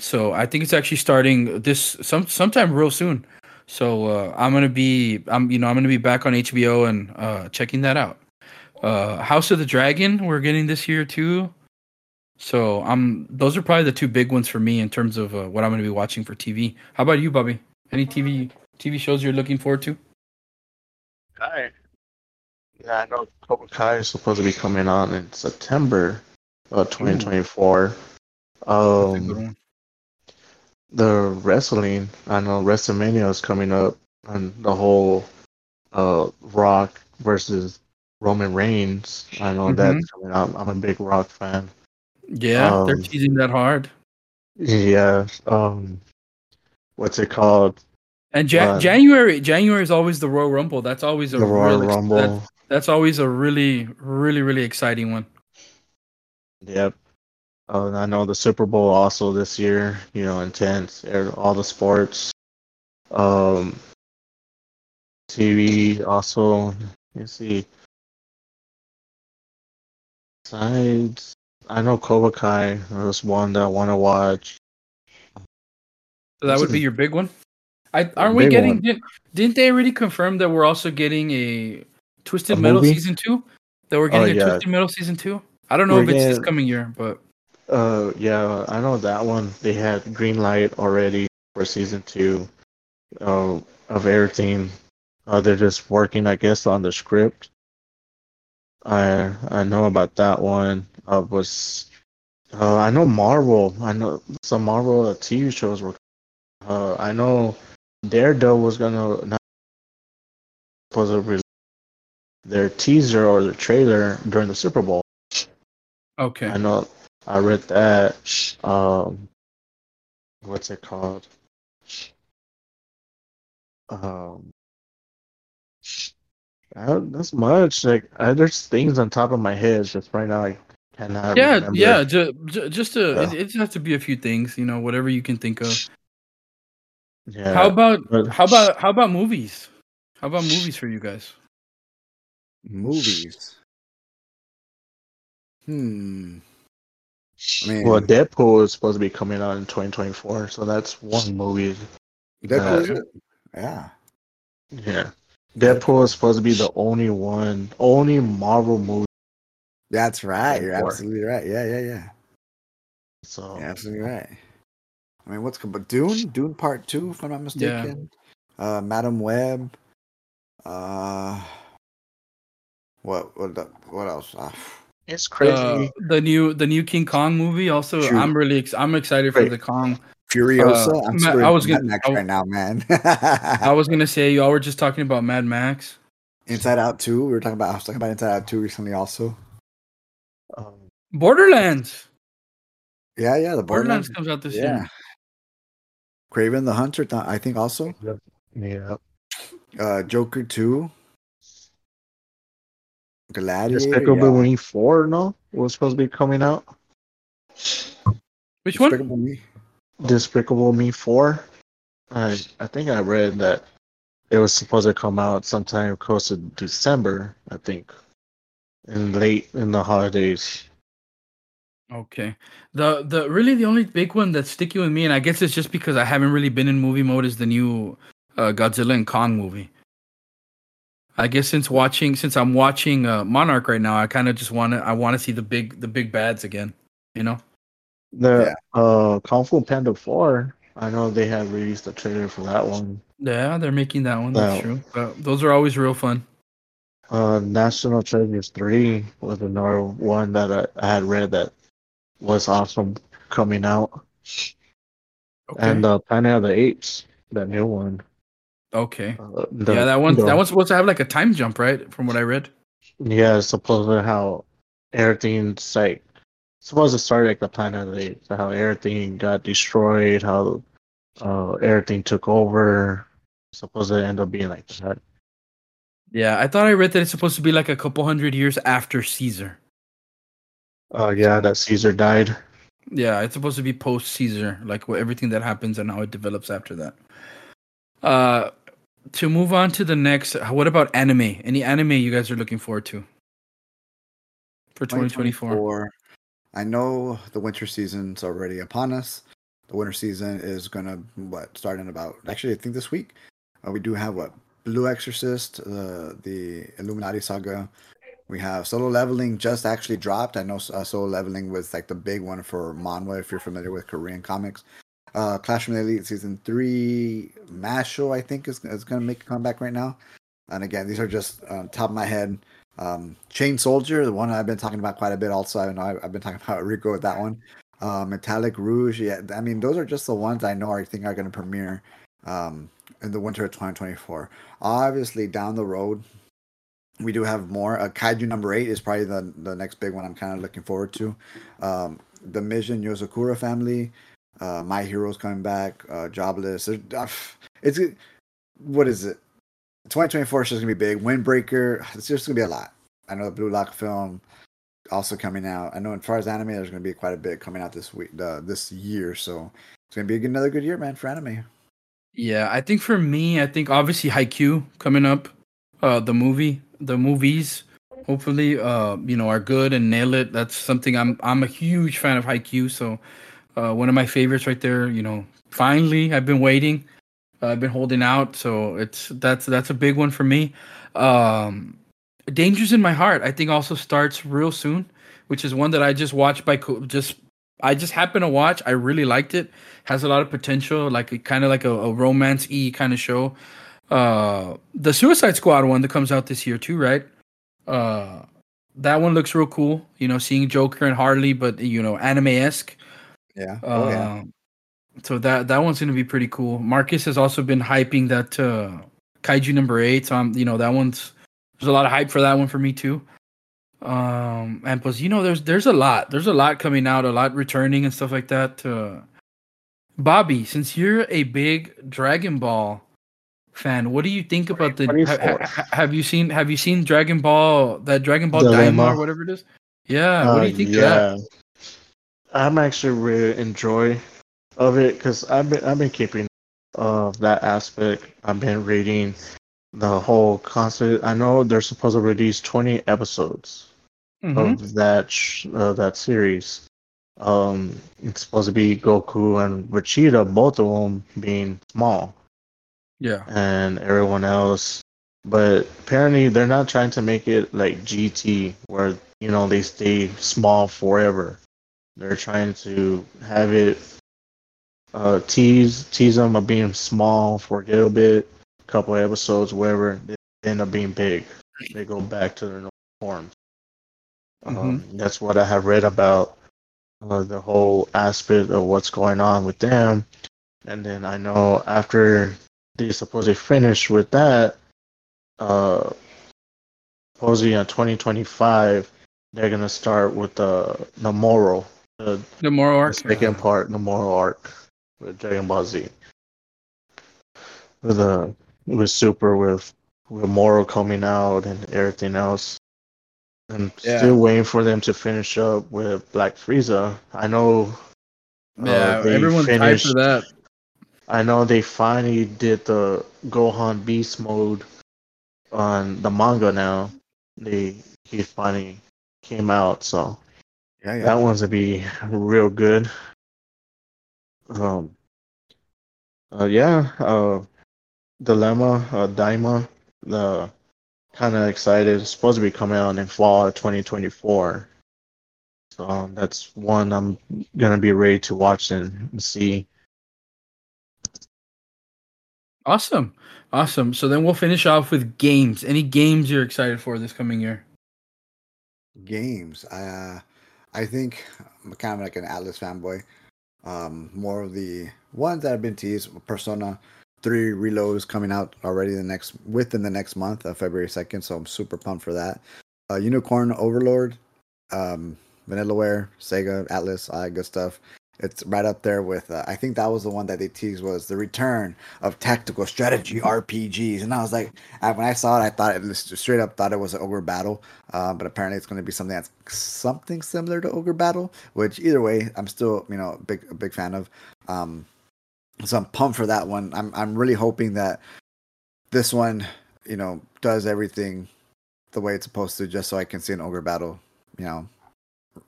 So I think it's actually starting this some sometime real soon. So uh, I'm gonna be I'm you know I'm gonna be back on HBO and uh, checking that out. Uh, House of the Dragon we're getting this year too. So I'm those are probably the two big ones for me in terms of uh, what I'm gonna be watching for TV. How about you, Bobby? Any TV TV shows you're looking forward to? Kai. Yeah, I know Cobra Kai is supposed to be coming on in September of 2024. That's a good Um, the wrestling, I know WrestleMania is coming up, and the whole uh Rock versus Roman Reigns. I know that's coming up. I'm a big Rock fan. Yeah, they're um, teasing that hard. Yeah. Um, what's it called? And ja- Right. January, January is always the Royal Rumble. That's always a The Royal real ex- Rumble. that- that's always a really, really, really exciting one. Yep. Uh, I know the Super Bowl also this year, you know, intense. All the sports. Um, TV also. You see. Besides, I know Cobra Kai. There's one that I want to watch. So that would be your big one. I aren't we getting? Didn't, didn't they already confirm that we're also getting a Twisted A Metal movie? season two? That we're getting Oh, a yeah. Twisted Metal season two. I don't know We're if it's this coming year, but Uh, yeah, I know that one. They had green light already for season two, uh, of everything. Uh, they're just working, I guess, on the script. I I know about that one. Uh, was uh, I know Marvel. I know some Marvel TV shows were. Uh, I know Daredevil was gonna not supposed to release their teaser or the trailer during the Super Bowl. okay. I know I read that. Um, what's it called? Um, I, that's much. Like, I, there's things on top of my head just right now. I cannot. yeah, remember. yeah. Ju- ju- just to, Yeah. it, it just has to be a few things, you know, whatever you can think of. yeah. how about how about how about movies? How about movies for you guys? Movies. Hmm. I mean, Well, Deadpool is supposed to be coming out in 2024, so that's one movie. Deadpool, uh, yeah. Yeah, Deadpool is supposed to be the only one, only Marvel movie. That's right. You're Four. absolutely right. Yeah, yeah, yeah. So You're absolutely right. I mean, what's but Dune? Dune Part Two, if I'm not mistaken. Uh, Madame Web. Uh, what? What? the- What else? Ah, it's crazy. Uh, the new the new King Kong movie. Also, True. I'm really ex- I'm excited for the Kong. Furiosa. Uh, I'm Ma- I was into gonna- Mad Max I- right now, man. I was gonna say y'all were just talking about Mad Max. Inside Out Two. We were talking about. I was talking about Inside Out Two recently, also. Borderlands. Yeah, yeah. The Borderlands Borderlands. comes out this Yeah. year. Kraven the Hunter. th- I think also. yeah. Uh, Joker Two. Gladiator. Despicable yeah. Me Four, no, was supposed to be coming out. Which one? Despicable Me. Despicable Me Four. I I think I read that it was supposed to come out sometime close to December. I think, in late in the holidays. Okay. The the really the only big one that's sticky with me, and I guess it's just because I haven't really been in movie mode, is the new uh, Godzilla and Kong movie. I guess since watching since I'm watching uh, Monarch right now, I kind of just want to I want to see the big the big bads again. You know. The uh Kung Fu Panda Four. I know they have released a trailer for that one. Yeah, they're making that one. That's Wow. true. But those are always real fun. Uh, National Treasures Three was another one that I, I had read that was awesome coming out, Okay. and uh, Planet of the Apes, that new one. okay. Uh, the- yeah, that one the- that one's supposed to have like a time jump, right? From what I read. Yeah, it's supposed to how everything's like supposed to start like the Planet of the Apes, how everything got destroyed, how uh everything took over. Supposed to end up being like that. Yeah, I thought I read that it's supposed to be like a couple hundred years after Caesar. Uh, yeah, that Caesar died. Yeah, it's supposed to be post Caesar, like what everything that happens and how it develops after that. Uh, to move on to the next, what about anime? Any anime you guys are looking forward to for 2024? 2024. I know the winter season's already upon us. The winter season is gonna what start in about actually I think this week. Uh, we do have what Blue Exorcist, uh, the Illuminati saga. We have Solo Leveling just actually dropped. I know uh, Solo Leveling was like the big one for manhwa if you're familiar with Korean comics. Uh, Clash of the Elite season three, Mashle I think is is gonna make a comeback right now. And again, these are just on top of my head. Um, Chained Soldier, the one I've been talking about quite a bit. Also, I know I- I've been talking about Rico with that one. Uh, Metallic Rouge, yeah. I mean, those are just the ones I know I think are going to premiere um, in the winter of 2024. Obviously, down the road, we do have more. Uh, Kaiju number eight is probably the the next big one I'm kind of looking forward to. Um, the Mission Yozakura family, uh, My Heroes coming back. Uh, Jobless. Uh, It's what is it? 2024 is just gonna be big. Windbreaker. It's just gonna be a lot. I know the Blue Lock film also coming out. I know as far as anime, there's gonna be quite a bit coming out this week, uh, this year. So it's gonna be another good year, man, for anime. Yeah, I think for me, I think obviously Haikyuu coming up, uh, the movie, the movies, hopefully, uh, you know, are good and nail it. That's something I'm I'm a huge fan of Haikyuu, so uh, one of my favorites right there. You know, finally, I've been waiting, uh, I've been holding out, so it's that's that's a big one for me. Um, Dangers in My Heart, I think, also starts real soon, which is one that I just watched by co- just I just happened to watch. I really liked it. Has a lot of potential, like kind of like a, a romance e kind of show. Uh, the Suicide Squad one that comes out this year too, right? Uh, that one looks real cool. You know, seeing Joker and Harley, but you know, anime esque. Yeah. Uh, oh yeah. So that that one's gonna be pretty cool. Marcus has also been hyping that uh, Kaiju number eight. So I'm, you know, that one's there's a lot of hype for that one for me too. Um, and plus, you know, there's there's a lot, there's a lot coming out, a lot returning and stuff like that. Uh, Bobby, since you're a big Dragon Ball fan, what do you think about the? Ha, ha- ha- have you seen Have you seen Dragon Ball that Dragon Ball Dilemma. Daima or whatever it is? Yeah. what do Uh, you think of that? I'm actually really enjoy of it because I've been I've been keeping of that aspect. I've been reading the whole concept. I know they're supposed to release 20 episodes Mhm. of that sh- uh, that series. Um, it's supposed to be Goku and Vegeta, both of them being small, Yeah. and everyone else. But apparently, they're not trying to make it like GT, where you know they stay small forever. They're trying to have it uh, tease tease them of being small for a little bit, a couple episodes, wherever they end up being big. They go back to their normal forms. Um, that's what I have read about uh, the whole aspect of what's going on with them. And then I know after they supposedly finish with that, uh, supposedly in 2025, they're gonna start with the the moral, the, The moral the second part, the moral arc with Dragon Ball Z. With the with Super with with Moro coming out and everything else. I'm Yeah. still waiting for them to finish up with Black Frieza. I know. uh, Yeah, they everyone's hyped for that. I know they finally did the Gohan Beast mode on the manga now. They he finally came out, so Yeah, yeah. that one's gonna be real good. Um. Uh, yeah. Uh, Dilemma. Uh, Daima. The kind of excited. It's supposed to be coming out in fall of 2024. So um, that's one I'm gonna be ready to watch and, and see. Awesome. Awesome. So then we'll finish off with games. Any games you're excited for this coming year? games. Uh, I think I'm kind of like an Atlus fanboy. Um, more of the ones that have been teased. Persona Three Reload is coming out already the next within the next month of February second. So I'm super pumped for that. Uh, Unicorn Overlord, um, Vanillaware, Sega, Atlus, all that good stuff. It's right up there with. Uh, I think that was the one that they teased was the return of tactical strategy RPGs, and I was like, I, when I saw it, I thought it straight up thought it was an ogre battle, uh, but apparently it's going to be something that's something similar to ogre battle. Which either way, I'm still you know a big a big fan of. Um, so I'm pumped for that one. I'm I'm really hoping that this one you know does everything the way it's supposed to, just so I can see an ogre battle. You know,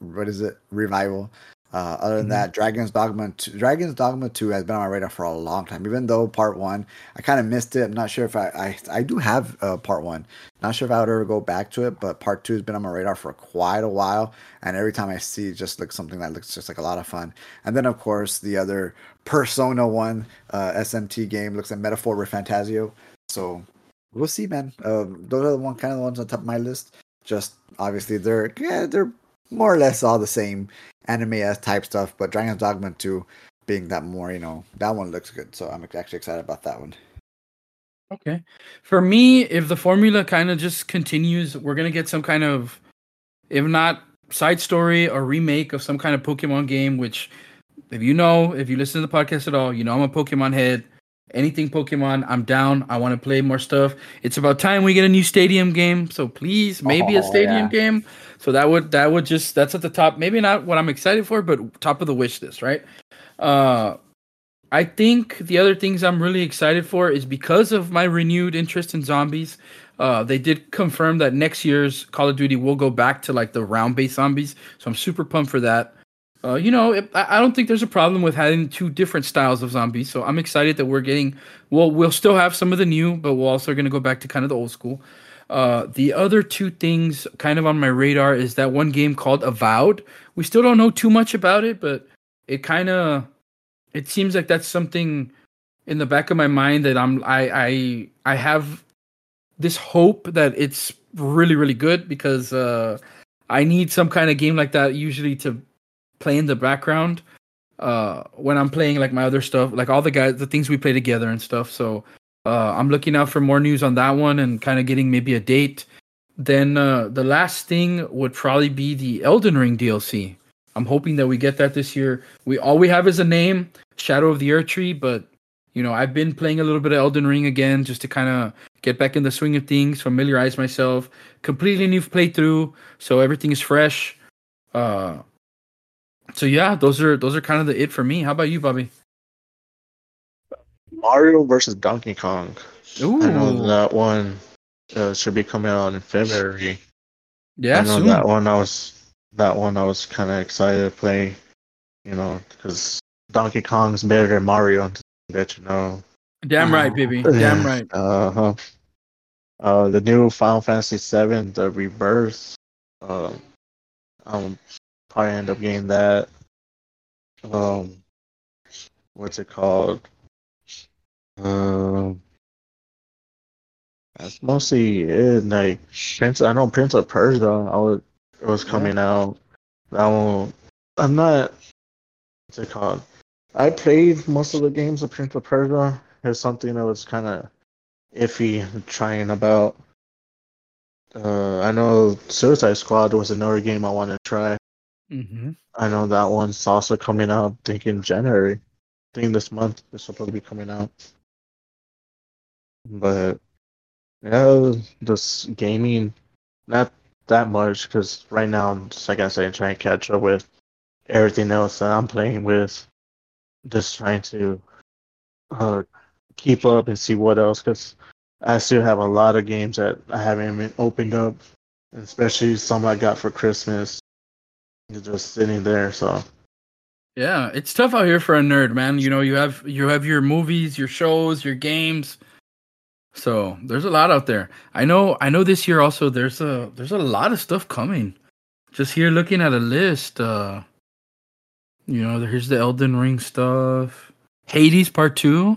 what is it? Revival. Uh, other than Mhm. that, Dragon's Dogma 2, Dragon's Dogma 2 has been on my radar for a long time. Even though part one, I kind of missed it. I'm not sure if I I, I do have uh, part one. Not sure if I would ever go back to it, but part two has been on my radar for quite a while. And every time I see, it just looks something that looks just like a lot of fun. And then of course the other Persona one uh, SMT game looks like Metaphor ReFantazio. So we'll see, man. Uh, those are the one kind of the ones on top of my list. Just obviously they're yeah they're more or less all the same anime s type stuff, but Dragon's Dogma 2 being that more, you know, that one looks good. So I'm actually excited about that one. Okay. For me, if the formula kind of just continues, we're gonna get some kind of, if not side story or remake of some kind of Pokemon game. Which, if you know, if you listen to the podcast at all, you know I'm a Pokemon head. Anything Pokemon, I'm down. I want to play more stuff. It's about time we get a new stadium game. So please, maybe a Oh, stadium yeah. game. So that would that would just that's at the top. Maybe not what I'm excited for, but top of the wish list, right? Uh, I think the other things I'm really excited for is because of my renewed interest in zombies. Uh, they did confirm that next year's Call of Duty will go back to like the round-based zombies, so I'm super pumped for that. Uh, you know, it, I don't think there's a problem with having two different styles of zombies, so I'm excited that we're getting. Well, we'll still have some of the new, but we're also going to go back to kind of the old school. Uh, the other two things kind of on my radar is that one game called Avowed. We still don't know too much about it, but it kind of it seems like that's something in the back of my mind that I'm I I I have this hope that it's really really good because uh I need some kind of game like that usually to play in the background uh when I'm playing like my other stuff like all the guys the things we play together and stuff so uh I'm looking out for more news on that one and kind of getting maybe a date then uh the last thing would probably be the Elden Ring DLC I'm hoping that we get that this year we all we have is a name Shadow of the Erdtree, but you know, I've been playing a little bit of Elden Ring again just to kind of get back in the swing of things, familiarize myself. Completely new playthrough, so everything is fresh. Uh, so yeah, those are those are kind of the it for me. How about you, Bobby? Mario versus Donkey Kong. Ooh, I know that one uh, should be coming out in February. yeah, I know soon. that one. I was that one. I was kind of excited to play. You know, because Donkey Kong's better than Mario. To let you know. Damn right, baby. Damn right. Uh huh. Uh, the new Final Fantasy VII, the Rebirth. Um, I'll probably end up getting that. Um, what's it called? Um, that's mostly it. Like Prince, I know Prince of Persia. I was it was coming out. That one, I'm not. What's it called? I played most of the games of Prince of Persia. There's something that was kind of iffy trying about. Uh, I know Suicide Squad was another game I want to try. Mm-hmm. I know that one's also coming out. I think in January. I think this month it's supposed to be coming out. But yeah, just gaming, not that much because right now I'm just like I said, trying to catch up with everything else that I'm playing with. Just trying to uh, keep up and see what else because I still have a lot of games that I haven't even opened up, especially some I got for Christmas. Just sitting there, so Yeah, it's tough out here for a nerd, man. You know, you have you have your movies, your shows, your games. So there's a lot out there. I know. I know. This year also, there's a there's a lot of stuff coming. Just here looking at a list. uh You know, here's the Elden Ring stuff. Hades Part Two.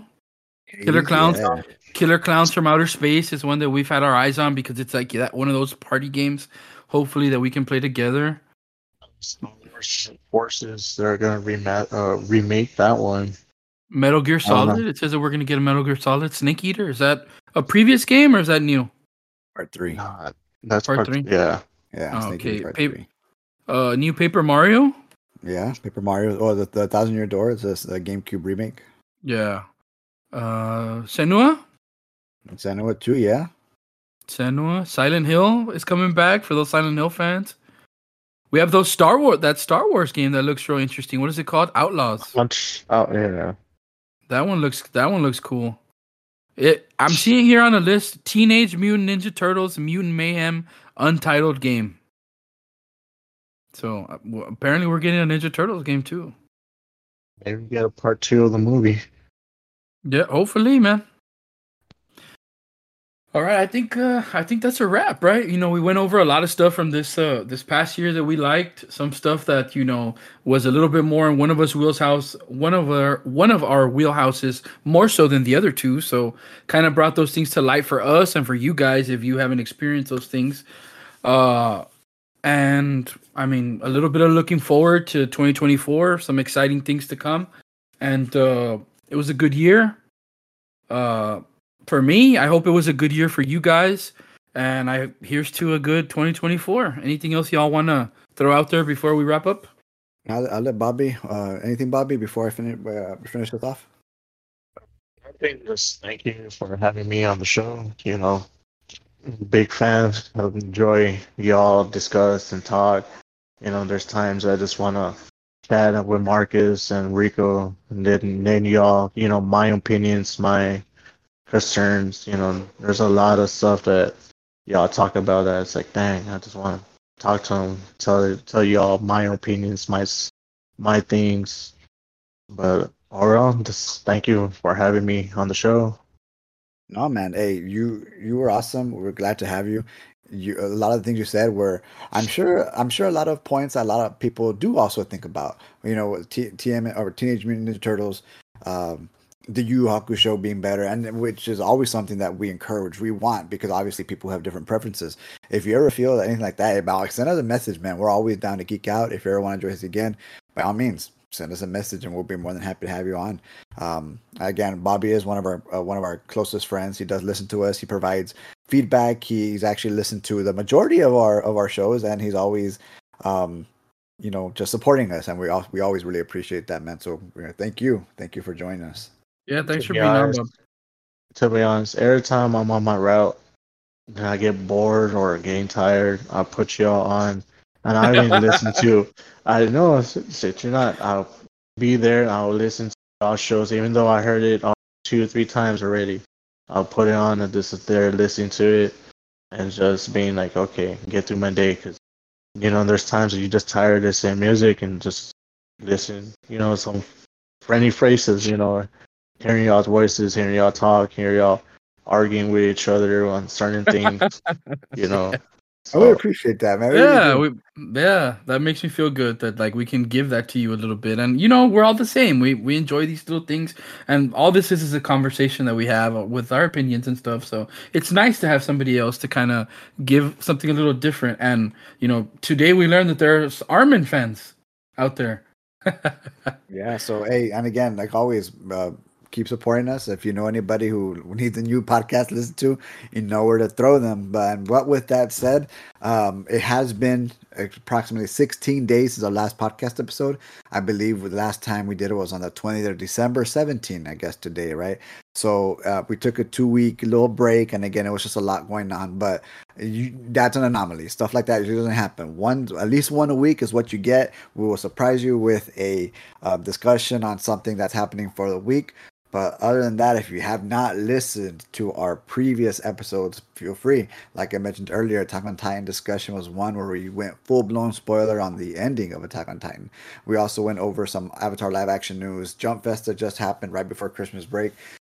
Killer Clowns. Yeah. Killer Clowns from Outer Space is one that we've had our eyes on because it's like that one of those party games. Hopefully that we can play together. Forces they're gonna remake uh, remake that one. Metal Gear. Solid. It says that we're gonna get a Metal Gear Solid Snake Eater. Is that a previous game or is that new? Part three. God, that's Part part, three? Yeah, Yeah. Oh, okay. Part Paper- three. Uh, new Paper Mario. Yeah. Paper Mario. Oh, the, the Thousand Year Door is this a GameCube remake. Yeah. Uh, Senua. Senua 2, yeah. Senua. Silent Hill is coming back for those Silent Hill fans. We have those Star Wars. That Star Wars game that looks real interesting. What is it called? Outlaws. Punch out. Yeah, That one looks. That one looks cool. It. I'm seeing here on the list: Teenage Mutant Ninja Turtles Mutant Mayhem Untitled Game. So uh, w- apparently, we're getting a Ninja Turtles game too. maybe we get a part two of the movie. Yeah, hopefully, man. All right, I think uh, I think that's a wrap, right? You know, we went over a lot of stuff from this uh, this past year that we liked. Some stuff that you know was a little bit more in one of us wheelhouse, one of our one of our wheelhouses more so than the other two. So, kind of brought those things to light for us and for you guys if you haven't experienced those things. Uh, and I mean, a little bit of looking forward to 2024, some exciting things to come, and uh, it was a good year. Uh, for me, I hope it was a good year for you guys. And I here's to a good 2024. Anything else y'all want to throw out there before we wrap up? I'll, I'll let Bobby. Uh, anything, Bobby, before I finish uh, finish this off? I think just thank you for having me on the show. You know, big fan. I enjoy y'all discuss and talk. You know, there's times I just want to chat with Marcus and Rico, and then then y'all. You know, my opinions, my concerns. You know, there's a lot of stuff that y'all talk about that it's like, dang, I just want to talk to them, tell tell y'all my opinions, my my things. But overall, just thank you for having me on the show. No, man. Hey, you you were awesome. We're glad to have you. You a lot of the things you said were. I'm sure. I'm sure a lot of points a lot of people do also think about. You know, T- TM or Teenage Mutant Ninja Turtles. Um, the Yu Hakusho being better, and which is always something that we encourage, we want, because obviously people have different preferences. If you ever feel anything like that about, send us a message, man. We're always down to geek out. If you ever want to join us again, by all means, send us a message, and we'll be more than happy to have you on. Um, again, Bobby is one of our uh, one of our closest friends. He does listen to us. He provides feedback. He's actually listened to the majority of our of our shows, and he's always, um, you know, just supporting us. And we all, we always really appreciate that, man. So thank you, thank you for joining us. Yeah, thanks for be being on. honest, Bob. To be honest, every time I'm on my route and I get bored or getting tired, I'll put y'all on. And I even listen to I know shit you're not I'll be there, I'll listen to y'all shows even though I heard it all two or three times already. I'll put it on and just sit there listening to it and just being like, okay, get through my day because you know there's times that you just tired of the same music and just listen, you know, some friendly phrases, you know, hearing y'all's voices, hearing y'all talk, hearing y'all arguing with each other on certain things, you know. I really So, appreciate that, man. Yeah, we, yeah, that makes me feel good that like we can give that to you a little bit, and you know we're all the same. We we enjoy these little things, and all this is is a conversation that we have with our opinions and stuff. So it's nice to have somebody else to kind of give something a little different. And you know, today we learned that there's Armin fans out there. Yeah. So hey, and again, like always, uh, keep supporting us. If you know anybody who needs a new podcast to listen to, you know where to throw them. But what with that said, um, it has been approximately 16 days since our last podcast episode. I believe the last time we did it was on the 20th of December, 17, I guess today, right? So uh, we took a two week little break, and again, it was just a lot going on. But you, that's an anomaly. Stuff like that doesn't happen. One, at least one a week is what you get. We will surprise you with a uh, discussion on something that's happening for the week. But other than that, if you have not listened to our previous episodes, feel free. Like I mentioned earlier, Attack on Titan discussion was one where we went full blown spoiler on the ending of Attack on Titan. We also went over some Avatar live action news. Jump Fest that just happened right before Christmas break.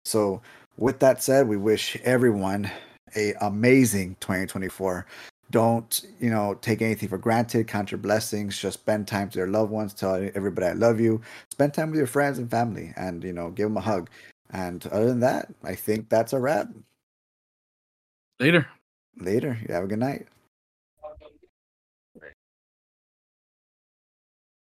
So, with that said, we wish everyone a amazing 2024 don't you know take anything for granted. Count your blessings. Just spend time to your loved ones. Tell everybody i love you. Spend time with your friends and family and you know give them a hug. And other than that i think that's a wrap. Later. Later. You have a good night